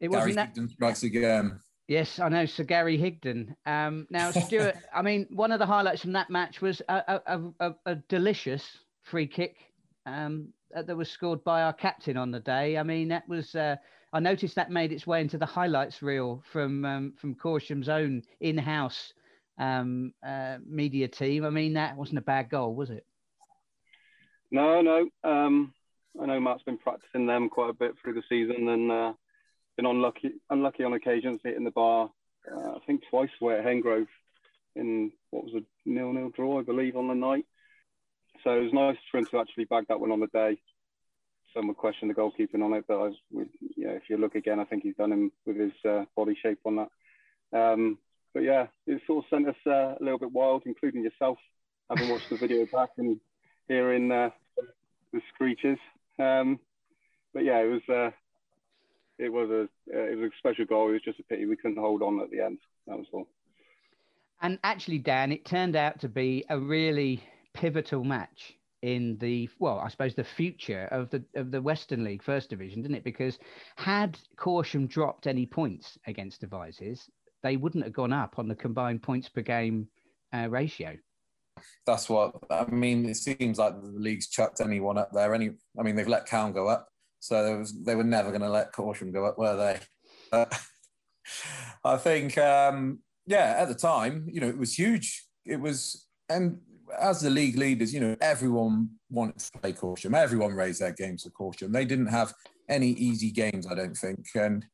It wasn't Gary that... strikes again. Yes, I know Sir Gary Higdon. Um, now, Stuart, I mean, one of the highlights from that match was a, a, a, a delicious free kick um, uh, that was scored by our captain on the day. I mean, that was. Uh, I noticed that made its way into the highlights reel from um, from Corsham's own in-house um, uh, media team. I mean, that wasn't a bad goal, was it? No, no. Um, I know Matt's been practicing them quite a bit through the season and uh, been unlucky, unlucky on occasions hitting the bar. Uh, I think twice away at Hengrove in what was a nil-nil draw, I believe, on the night. So it was nice for him to actually bag that one on the day. Some would question the goalkeeping on it, but I was, if you look again, I think he's done him with his uh, body shape on that. Um, but yeah, it sort of sent us uh, a little bit wild, including yourself, having watched the video back and hearing uh, the screeches. Um, but yeah, it was uh, it was a uh, it was a special goal. It was just a pity we couldn't hold on at the end. That was all. And actually, Dan, it turned out to be a really pivotal match in the well, I suppose the future of the of the Western League First Division, didn't it? Because had Corsham dropped any points against Devizes, they wouldn't have gone up on the combined points per game uh, ratio. That's what I mean. It seems like the league's chucked anyone up there. Any, I mean, they've let Calne go up, so was, they were never going to let Corsham go up, were they? Uh, I think, um, yeah, at the time, you know, it was huge. It was, and as the league leaders, you know, everyone wanted to play Corsham. Everyone raised their games for Corsham. They didn't have any easy games, I don't think. And,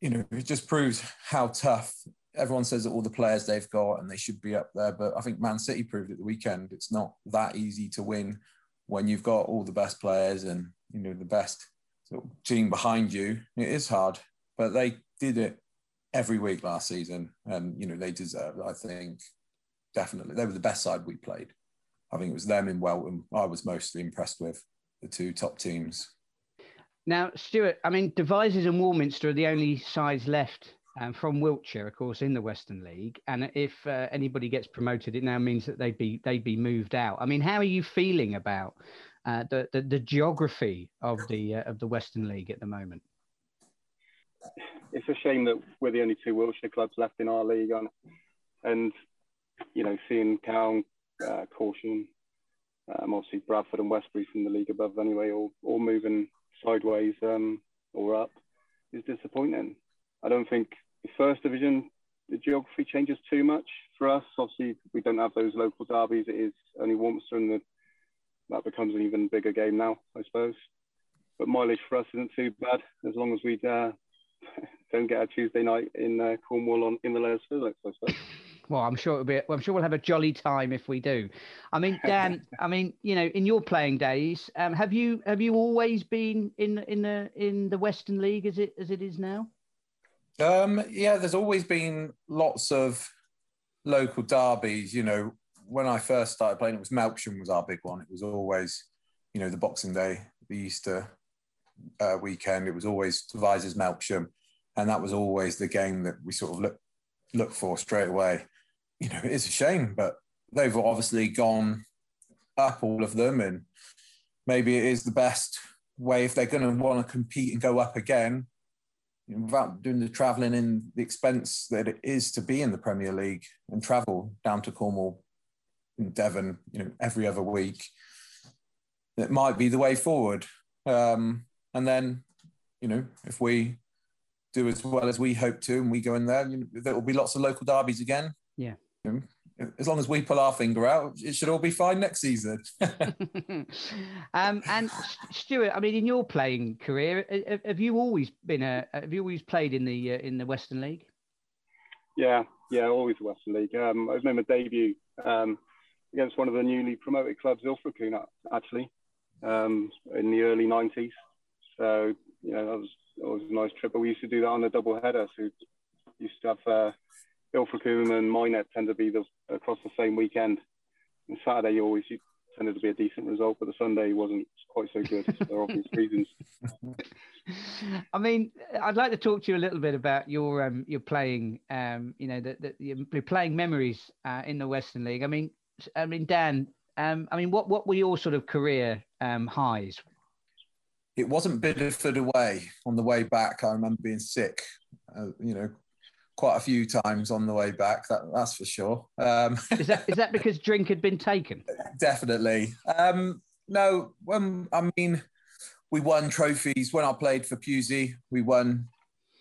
you know, it just proves how tough everyone says that all the players they've got and they should be up there. But I think Man City proved at the weekend it's not that easy to win when you've got all the best players and, you know, the best sort of team behind you. It is hard, but they did it every week last season. And, you know, they deserved. I think, definitely. They were the best side we played. I think it was them in Welton. I was mostly impressed with the two top teams. Now, Stuart, I mean, Devizes and Warminster are the only sides left um, from Wiltshire, of course, in the Western League. And if uh, anybody gets promoted, it now means that they'd be they'd be moved out. I mean, how are you feeling about uh, the, the, the geography of the uh, of the Western League at the moment? It's a shame that we're the only two Wiltshire clubs left in our league, and, and you know, seeing Calne, uh, Corsham, um, obviously Bradford and Westbury from the league above anyway, all, all moving sideways um, or up is disappointing. I don't think the first division, the geography changes too much for us. Obviously, we don't have those local derbies. It is only Warminster, and the, that becomes an even bigger game now, I suppose. But mileage for us isn't too bad as long as we uh, don't get a Tuesday night in uh, Cornwall on in the Les Phillips, I suppose. Well, I'm sure it'll be. Well, I'm sure we'll have a jolly time if we do. I mean, Dan. I mean, you know, in your playing days, um, have you have you always been in in the in the Western League as it as it is now? Um, yeah, there's always been lots of local derbies. You know, when I first started playing, it was Melksham was our big one. It was always, you know, the Boxing Day, the Easter uh, weekend. It was always Devizes Melksham, and that was always the game that we sort of look look for straight away. You know, it's a shame, but they've obviously gone up all of them, and maybe it is the best way if they're going to want to compete and go up again you know, without doing the travelling and the expense that it is to be in the Premier League and travel down to Cornwall and Devon, you know, every other week, it might be the way forward. Um, and then, you know, if we do as well as we hope to and we go in there, you know, there will be lots of local derbies again. Yeah. You know, as long as we pull our finger out, it should all be fine next season. um, and Stuart, I mean, in your playing career, have you always been a? Have you always played in the uh, in the Western League? Yeah, yeah, always Western League. Um, I made my debut um, against one of the newly promoted clubs, Ilfracombe, actually, um, in the early '90s. So you know, that was always a nice trip. But we used to do that on a double header. So used to have. Uh, Ilfracombe and Minehead tend to be the, across the same weekend. And Saturday you always tended to be a decent result, but the Sunday wasn't quite so good for obvious reasons. I mean, I'd like to talk to you a little bit about your um, your playing, um, you know, the, the, your playing memories uh, in the Western League. I mean, I mean, Dan, um, I mean, what what were your sort of career um, highs? It wasn't Bideford away on the way back. I remember being sick, uh, you know, quite a few times on the way back. That, that's for sure. Um, is that is that because drink had been taken? Definitely. Um, no, when I mean, we won trophies when I played for Pewsey. We won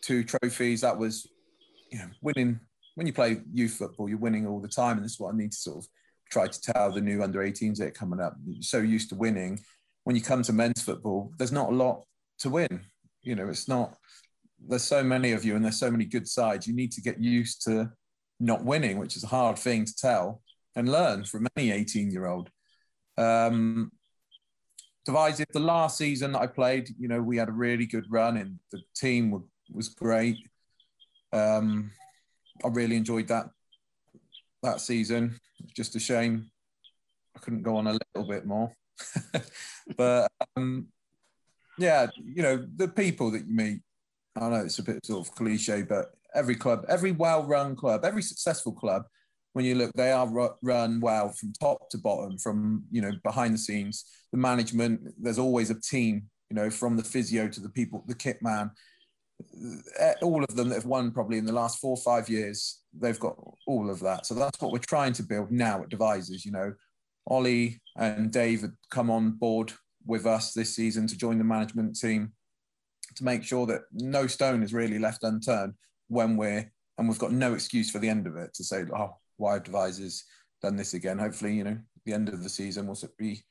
two trophies. That was, you know, winning. When you play youth football, you're winning all the time, and this is what I need to sort of try to tell the new under 18s that are coming up. You're so used to winning. When you come to men's football, there's not a lot to win. You know, it's not. There's so many of you, and there's so many good sides. You need to get used to not winning, which is a hard thing to tell and learn from any 18 year old. Um, Devizes the last season that I played, you know, we had a really good run and the team was great. Um, I really enjoyed that that season. Just a shame I couldn't go on a little bit more. but um, yeah, you know, the people that you meet, I know it's a bit sort of cliche, but every club, every well run club, every successful club when you look, they are run well from top to bottom, from you know behind the scenes, the management. There's always a team, you know, from the physio to the people, the kit man. Eh, all of them that have won probably in the last four or five years, they've got all of that. So that's what we're trying to build now at Devizes. You know, Ollie and Dave had come on board with us this season to join the management team to make sure that no stone is really left unturned when we're and we've got no excuse for the end of it to say, oh, why Devizes done this again. Hopefully, you know, the end of the season we'll be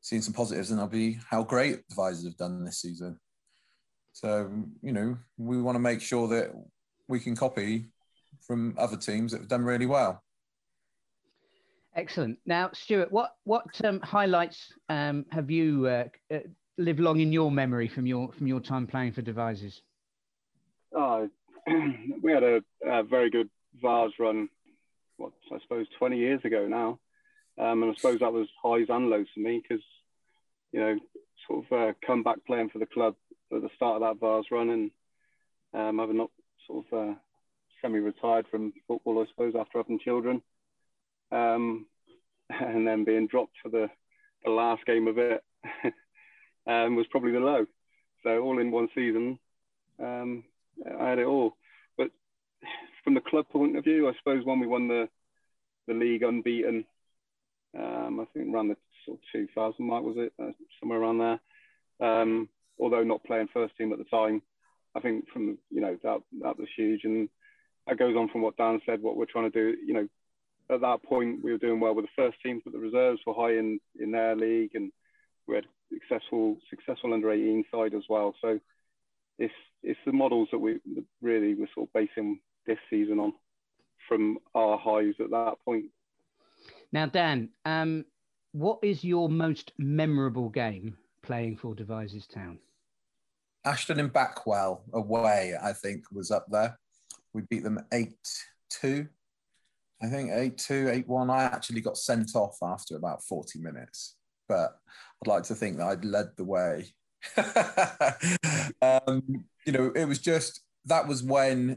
seeing some positives, and I'll be how great Devizes have done this season. So, you know, we want to make sure that we can copy from other teams that have done really well. Excellent. Now, Stuart, what what um, highlights um, have you uh, uh, lived long in your memory from your from your time playing for Devizes? Oh, we had a, a very good Vase run what I suppose 20 years ago now, um, and I suppose that was highs and lows for me because you know sort of uh, come back playing for the club at the start of that Vase run and um, having not sort of uh, semi-retired from football, I suppose, after having children, um, and then being dropped for the, the last game of it um, was probably the low. So all in one season, um, I had it all But from the club point of view, I suppose when we won the the league unbeaten, um, I think around the sort of 2000 mark was it, uh, somewhere around there. Although not playing first team at the time, I think from you know that that was huge, and that goes on from what Dan said. What we're trying to do, you know, at that point we were doing well with the first team, but the reserves were high in in their league, and we had successful successful under 18 side as well. So it's it's the models that we really were sort of basing this season on from our highs at that point. Now, Dan, um, what is your most memorable game playing for Devizes Town? Ashton and Backwell away, I think, was up there. We beat them 8 2. I think 8 2, 8 1. I actually got sent off after about 40 minutes, but I'd like to think that I'd led the way. um, you know, it was just that was when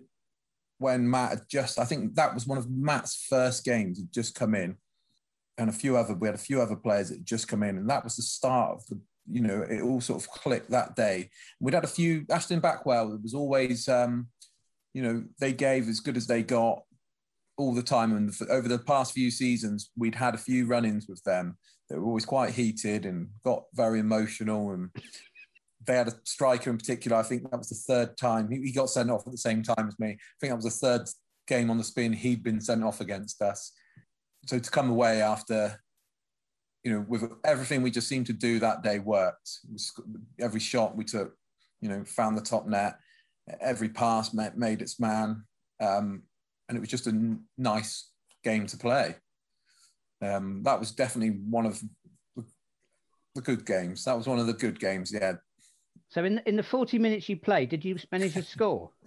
when Matt had just, I think that was one of Matt's first games. He'd just come in, and a few other, we had a few other players that had just come in, and that was the start of the, you know, it all sort of clicked that day. We'd had a few, Ashton Backwell, was always, um, you know, they gave as good as they got all the time. And over the past few seasons, we'd had a few run ins with them that were always quite heated and got very emotional. And they had a striker in particular. I think that was the third time he, got sent off at the same time as me. I think that was the third game on the spin he'd been sent off against us. So to come away after, you know, with everything we just seemed to do that day worked. Every shot we took, you know, found the top net. Every pass made its man, um, and it was just a n- nice game to play. Um, that was definitely one of the good games. That was one of the good games. Yeah, so in in the forty minutes you played, did you manage to score?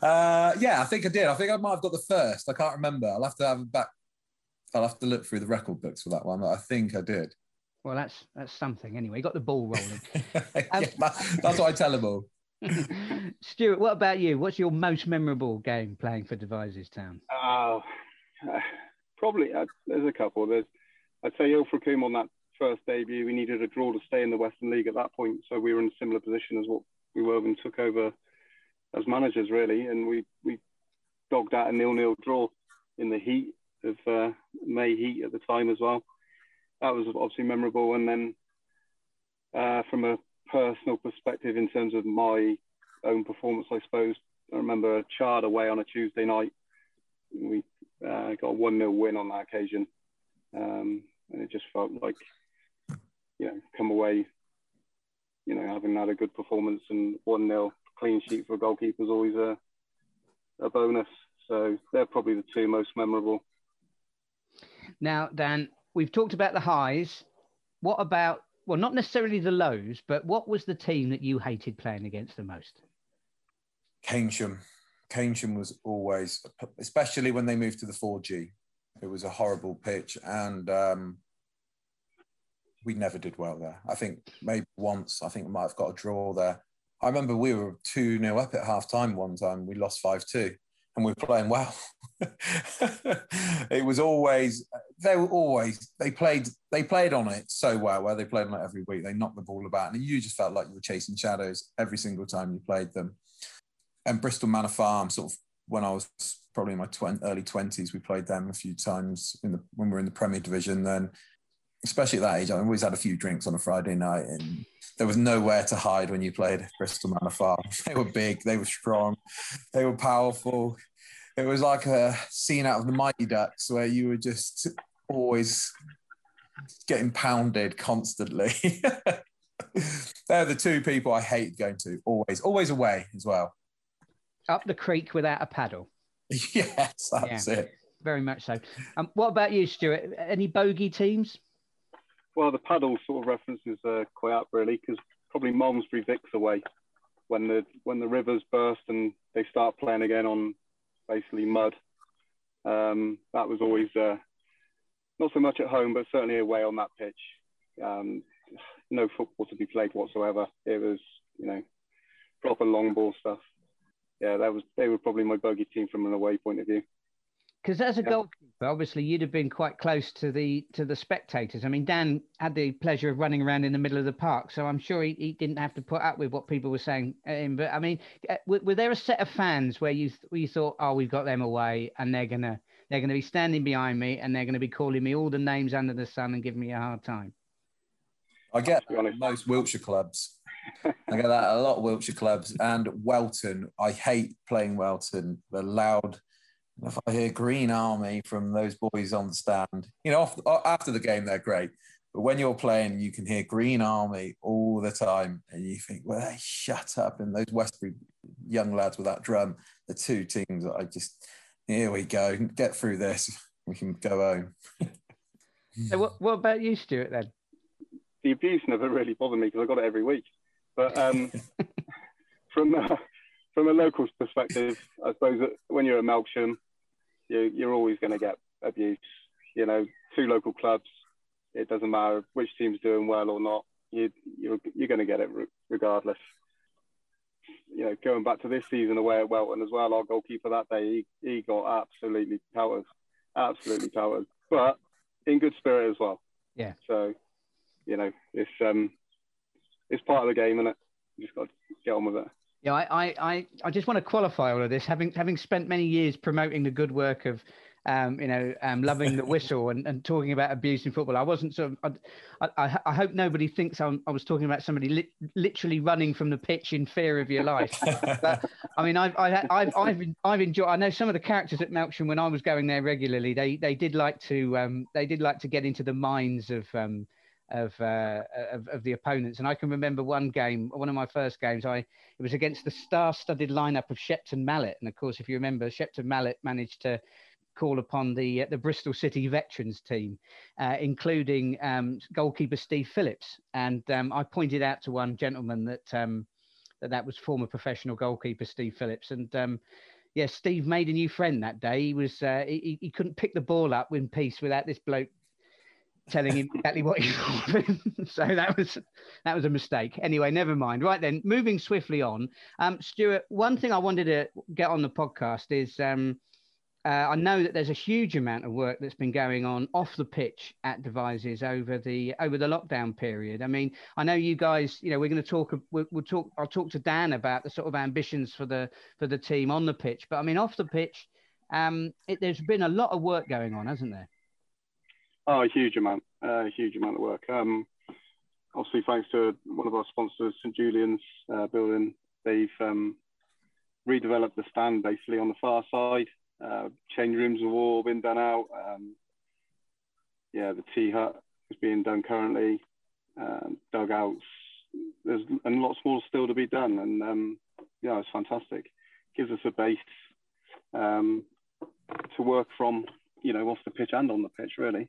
Uh, yeah, I think I did. I think I might have got the first. I can't remember. I'll have to have a back. I'll have to look through the record books for that one. I think I did. Well, that's that's something. Anyway, you got the ball rolling. um, yeah, that's what I tell them all. Stuart, what about you? What's your most memorable game playing for Devizes Town? Oh, uh, probably uh, there's a couple. There's I'd say Ilfracombe on that first debut, we needed a draw to stay in the Western League at that point. So we were in a similar position as what we were when took over as managers, really. And we, we dogged out a nil-nil draw in the heat of uh, May heat at the time as well. That was obviously memorable. And then uh, from a personal perspective, in terms of my own performance, I suppose I remember a Chard away on a Tuesday night. We uh, got a one 0 win on that occasion, um, and it just felt like you know come away, you know, having had a good performance and one 0 clean sheet for a goalkeeper is always a a bonus. So they're probably the two most memorable. Now, Dan, we've talked about the highs. What about, well, not necessarily the lows, but what was the team that you hated playing against the most? Keynsham. Keynsham was always, especially when they moved to the 4G, it was a horrible pitch. And um, we never did well there. I think maybe once, I think we might have got a draw there. I remember we were 2 0 up at half time one time. We lost 5 2 and we're playing well. it was always they were always they played they played on it so well where they played on it every week. They knocked the ball about and you just felt like you were chasing shadows every single time you played them. And Bristol Manor Farm, sort of when I was probably in my early twenties, we played them a few times in the when we were in the Premier Division. Then, especially at that age, I always had a few drinks on a Friday night and there was nowhere to hide when you played Bristol Manor Farm. They were big, they were strong, they were powerful. It was like a scene out of the Mighty Ducks where you were just always getting pounded constantly. They're the two people I hate going to, always, always away as well. Up the creek without a paddle. yes, that's yeah, it. Very much so. Um, what about you, Stuart? Any bogey teams? Well, the paddle sort of references uh, quite up really because probably Malmesbury Vics away when the when the rivers burst and they start playing again on basically mud. Um, that was always uh, not so much at home, but certainly away on that pitch. Um, no football to be played whatsoever. It was you know proper long ball stuff. Yeah, that was they were probably my bogey team from an away point of view because as a goalkeeper, obviously you'd have been quite close to the to the spectators. I mean, Dan had the pleasure of running around in the middle of the park, so I'm sure he, he didn't have to put up with what people were saying. Um, but I mean, uh, were, were, there a set of fans where you where you thought, oh, we've got them away, and they're gonna they're gonna be standing behind me, and they're gonna be calling me all the names under the sun and giving me a hard time. I get most Wiltshire clubs. I get that a lot of Wiltshire clubs and Welton. I hate playing Welton. The loud if I hear Green Army from those boys on the stand, you know, after the game, they're great. But when you're playing, you can hear Green Army all the time, and you think, well, they shut up. And those Westbury young lads with that drum, the two teams, I just, here we go, get through this, we can go home. so, what, what about you, Stuart, then? The abuse never really bothered me because I got it every week. But um, from, uh, from a local's perspective, I suppose that when you're at Melksham, you, you're always going to get abuse. You know, two local clubs, it doesn't matter which team's doing well or not. You, you're you're going to get it regardless. You know, going back to this season away at Welton as well, our goalkeeper that day, he, he got absolutely powers, absolutely powers, but in good spirit as well. Yeah. So, you know, it's um, it's part of the game, and it? You just got to get on with it. Yeah, I, I, I just want to qualify all of this, having having spent many years promoting the good work of, um, you know, um, loving the whistle and, and talking about abuse in football. I wasn't sort of. I, I, I hope nobody thinks I'm, i was talking about somebody li- literally running from the pitch in fear of your life. but I mean, I've, I, I've, I've, I've enjoyed. I know some of the characters at Melksham when I was going there regularly. They, they did like to, um, they did like to get into the minds of. Um, of, uh, of, of the opponents. And I can remember one game, one of my first games. I it was against the star-studded lineup of Shepton Mallet, and of course, if you remember, Shepton Mallet managed to call upon the uh, the Bristol City veterans team, uh, including um, goalkeeper Steve Phillips. And um, I pointed out to one gentleman that um, that that was former professional goalkeeper Steve Phillips, and um, yeah, Steve made a new friend that day. He was uh, he, he couldn't pick the ball up in peace without this bloke telling him exactly what he thought. so that was that was a mistake. Anyway, never mind. Right then, moving swiftly on. Um, Stuart, one thing I wanted to get on the podcast is um, uh, I know that there's a huge amount of work that's been going on off the pitch at Devizes over the over the lockdown period. I mean, I know you guys. You know, we're going to talk. We'll, we'll talk. I'll talk to Dan about the sort of ambitions for the for the team on the pitch. But I mean, off the pitch, um, it, there's been a lot of work going on, hasn't there? Oh, a huge amount, a uh, huge amount of work. Um, obviously, thanks to one of our sponsors, St Julian's uh, Building, they've um, redeveloped the stand basically on the far side. Uh, change rooms have all been done out. Um, yeah, the tea hut is being done currently. Um, dugouts, there's and lots more still to be done, and um, yeah, it's fantastic. Gives us a base um, to work from, you know, off the pitch and on the pitch, really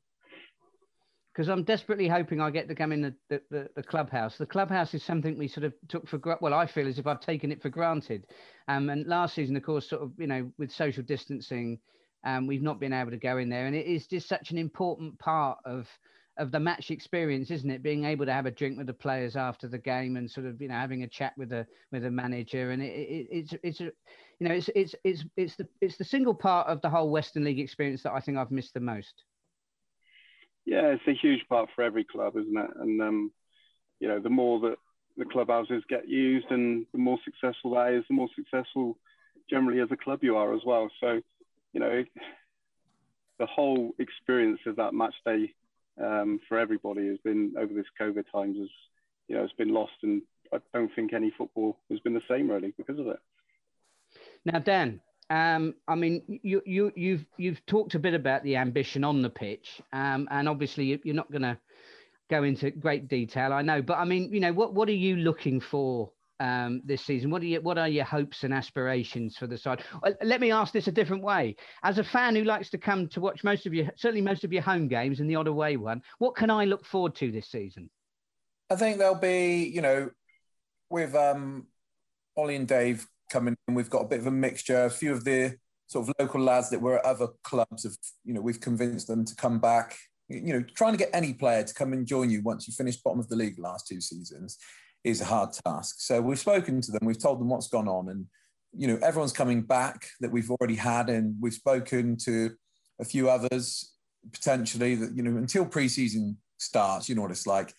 because I'm desperately hoping I get to come in the, the, the, the, clubhouse. The clubhouse is something we sort of took for granted. well, I feel as if I've taken it for granted. Um, and last season, of course, sort of you know with social distancing, um, we've not been able to go in there, and it is just such an important part of of the match experience, isn't it? Being able to have a drink with the players after the game and sort of you know having a chat with a with a manager, and it, it, it's it's a, you know it's it's it's it's the it's the single part of the whole Western League experience that I think I've missed the most. Yeah, it's a huge part for every club, isn't it? And um, you know, the more that the clubhouses get used, and the more successful that is, the more successful generally as a club you are as well. So, you know, the whole experience of that match day um, for everybody has been over this COVID times has, you know, it's been lost, and I don't think any football has been the same really because of it. Now, Dan, um, I mean, you you you've you've talked a bit about the ambition on the pitch, um, and obviously you're not going to go into great detail, I know. But I mean, you know, what what are you looking for um, this season? What are you, what are your hopes and aspirations for the side? Let me ask this a different way. As a fan who likes to come to watch most of your, certainly most of your home games and the odd away one, what can I look forward to this season? I think there'll be, you know, with um, Ollie and Dave coming in. We've got a bit of a mixture. A few of the sort of local lads that were at other clubs have, you know, we've convinced them to come back. You know, trying to get any player to come and join you once you finish bottom of the league last two seasons is a hard task. So we've spoken to them, we've told them what's gone on, and you know, everyone's coming back that we've already had, and we've spoken to a few others potentially that you know until preseason starts, you know what it's like.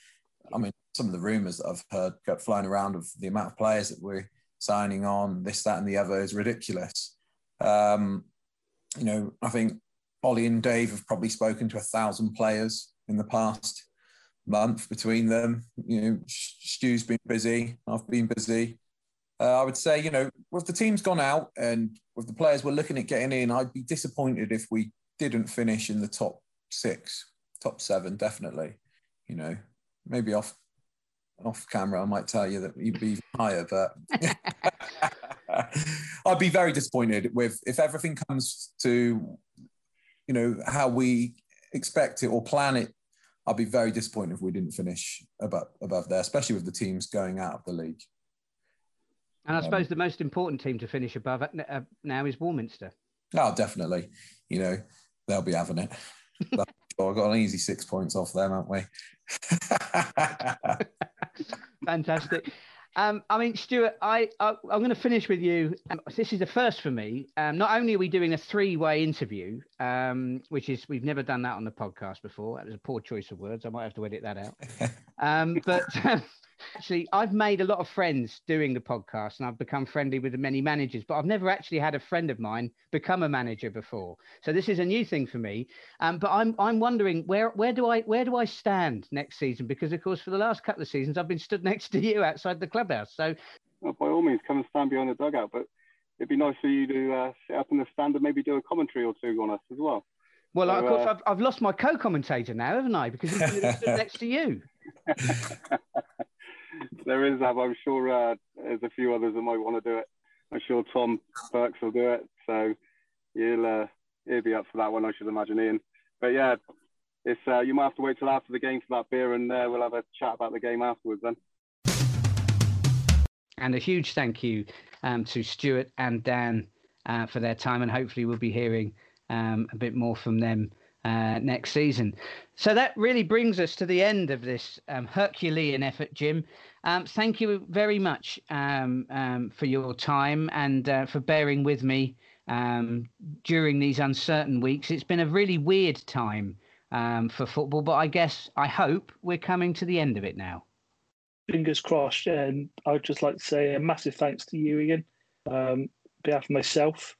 I mean, some of the rumours that I've heard flying around of the amount of players that we signing on, this, that, and the other is ridiculous. Um, you know, I think Ollie and Dave have probably spoken to a thousand players in the past month between them. You know, Stu's been busy, I've been busy. Uh, I would say, you know, with the team's gone out and with the players we're looking at getting in, I'd be disappointed if we didn't finish in the top six, top seven, definitely. You know, maybe off off camera, I might tell you that you'd be higher, but I'd be very disappointed with if everything comes to, you know, how we expect it or plan it. I'd be very disappointed if we didn't finish above above there, especially with the teams going out of the league. And I um, suppose the most important team to finish above uh, now is Warminster. Oh, definitely. You know, they'll be having it. I've got an easy six points off them, haven't we? Fantastic. Um, I mean, Stuart, I, I am going to finish with you. Um, this is the first for me. Um, not only are we doing a three-way interview, um, which is we've never done that on the podcast before. That was a poor choice of words. I might have to edit that out. Um, but actually, I've made a lot of friends doing the podcast and I've become friendly with many managers, but I've never actually had a friend of mine become a manager before. So this is a new thing for me. Um, but I'm I'm wondering where where do I where do I stand next season? Because of course, for the last couple of seasons, I've been stood next to you outside the clubhouse. So well, by all means, come and stand behind the dugout. But it'd be nice for you to uh, sit up in the stand and maybe do a commentary or two on us as well. Well, so, of course, uh, I've, I've lost my co-commentator now, haven't I? Because he's stood next to you. there is, that. I'm sure uh, there's a few others that might want to do it. I'm sure Tom Burks will do it. So he'll, uh, he'll be up for that one, I should imagine, Ian. But yeah, it's uh, you might have to wait till after the game for that beer, and uh, we'll have a chat about the game afterwards then. And a huge thank you um, to Stuart and Dan uh, for their time, and hopefully we'll be hearing um, a bit more from them uh, next season. So that really brings us to the end of this um, Herculean effort, Jim. Um, thank you very much um, um for your time and uh, for bearing with me um, during these uncertain weeks. It's been a really weird time um, for football, but I guess I hope we're coming to the end of it now. Fingers crossed. And I'd just like to say a massive thanks to you, Ian, on behalf of myself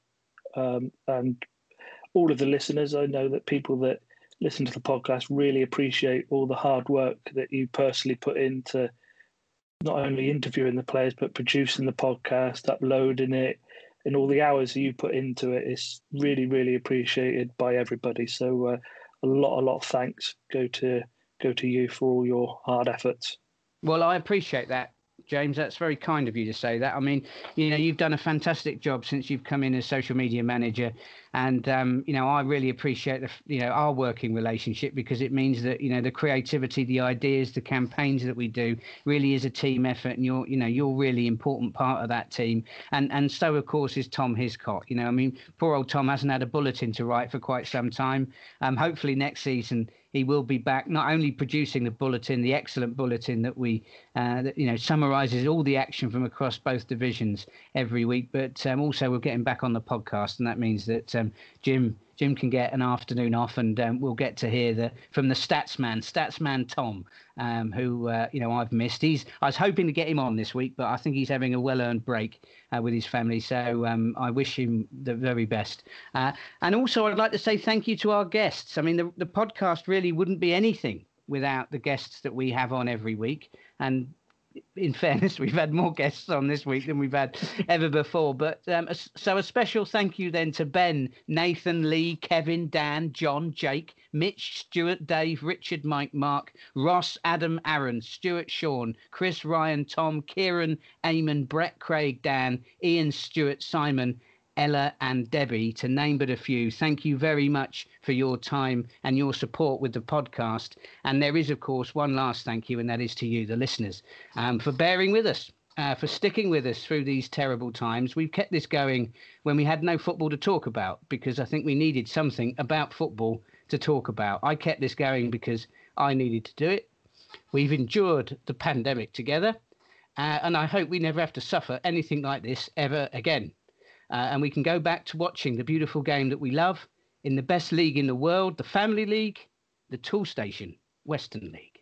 and all of the listeners. I know that people that listen to the podcast really appreciate all the hard work that you personally put into not only interviewing the players but producing the podcast, uploading it, and all the hours that you put into it. It's really, really appreciated by everybody. So uh, a lot, a lot of thanks go to go to you for all your hard efforts. Well, I appreciate that, James. That's very kind of you to say that. I mean, you know, you've done a fantastic job since you've come in as social media manager, and um, you know I really appreciate the you know our working relationship because it means that you know the creativity, the ideas, the campaigns that we do really is a team effort, and you're you know you're really important part of that team, and and so of course is Tom Hiscott. You know, I mean, poor old Tom hasn't had a bulletin to write for quite some time. Um, hopefully next season he will be back not only producing the bulletin, the excellent bulletin that we, uh, that, you know, summarises all the action from across both divisions every week, but um, also we're getting back on the podcast, and that means that um, Jim Jim can get an afternoon off, and um, we'll get to hear the from the Statsman, Statsman Tom, um, who uh, you know I've missed. He's I was hoping to get him on this week, but I think he's having a well-earned break uh, with his family. So um, I wish him the very best. Uh, and also, I'd like to say thank you to our guests. I mean, the the podcast really wouldn't be anything without the guests that we have on every week, and in fairness, we've had more guests on this week than we've had ever before. But um, so a special thank you then to Ben, Nathan, Lee, Kevin, Dan, John, Jake, Mitch, Stuart, Dave, Richard, Mike, Mark, Ross, Adam, Aaron, Stuart, Sean, Chris, Ryan, Tom, Kieran, Eamon, Brett, Craig, Dan, Ian, Stuart, Simon, Ella, and Debbie, to name but a few. Thank you very much for your time and your support with the podcast. And there is, of course, one last thank you, and that is to you, the listeners, um, for bearing with us. Uh, for sticking with us through these terrible times. We've kept this going when we had no football to talk about because I think we needed something about football to talk about. I kept this going because I needed to do it. We've endured the pandemic together, uh, and I hope we never have to suffer anything like this ever again uh, and we can go back to watching the beautiful game that we love in the best league in the world, the Family League, the Toolstation Western League.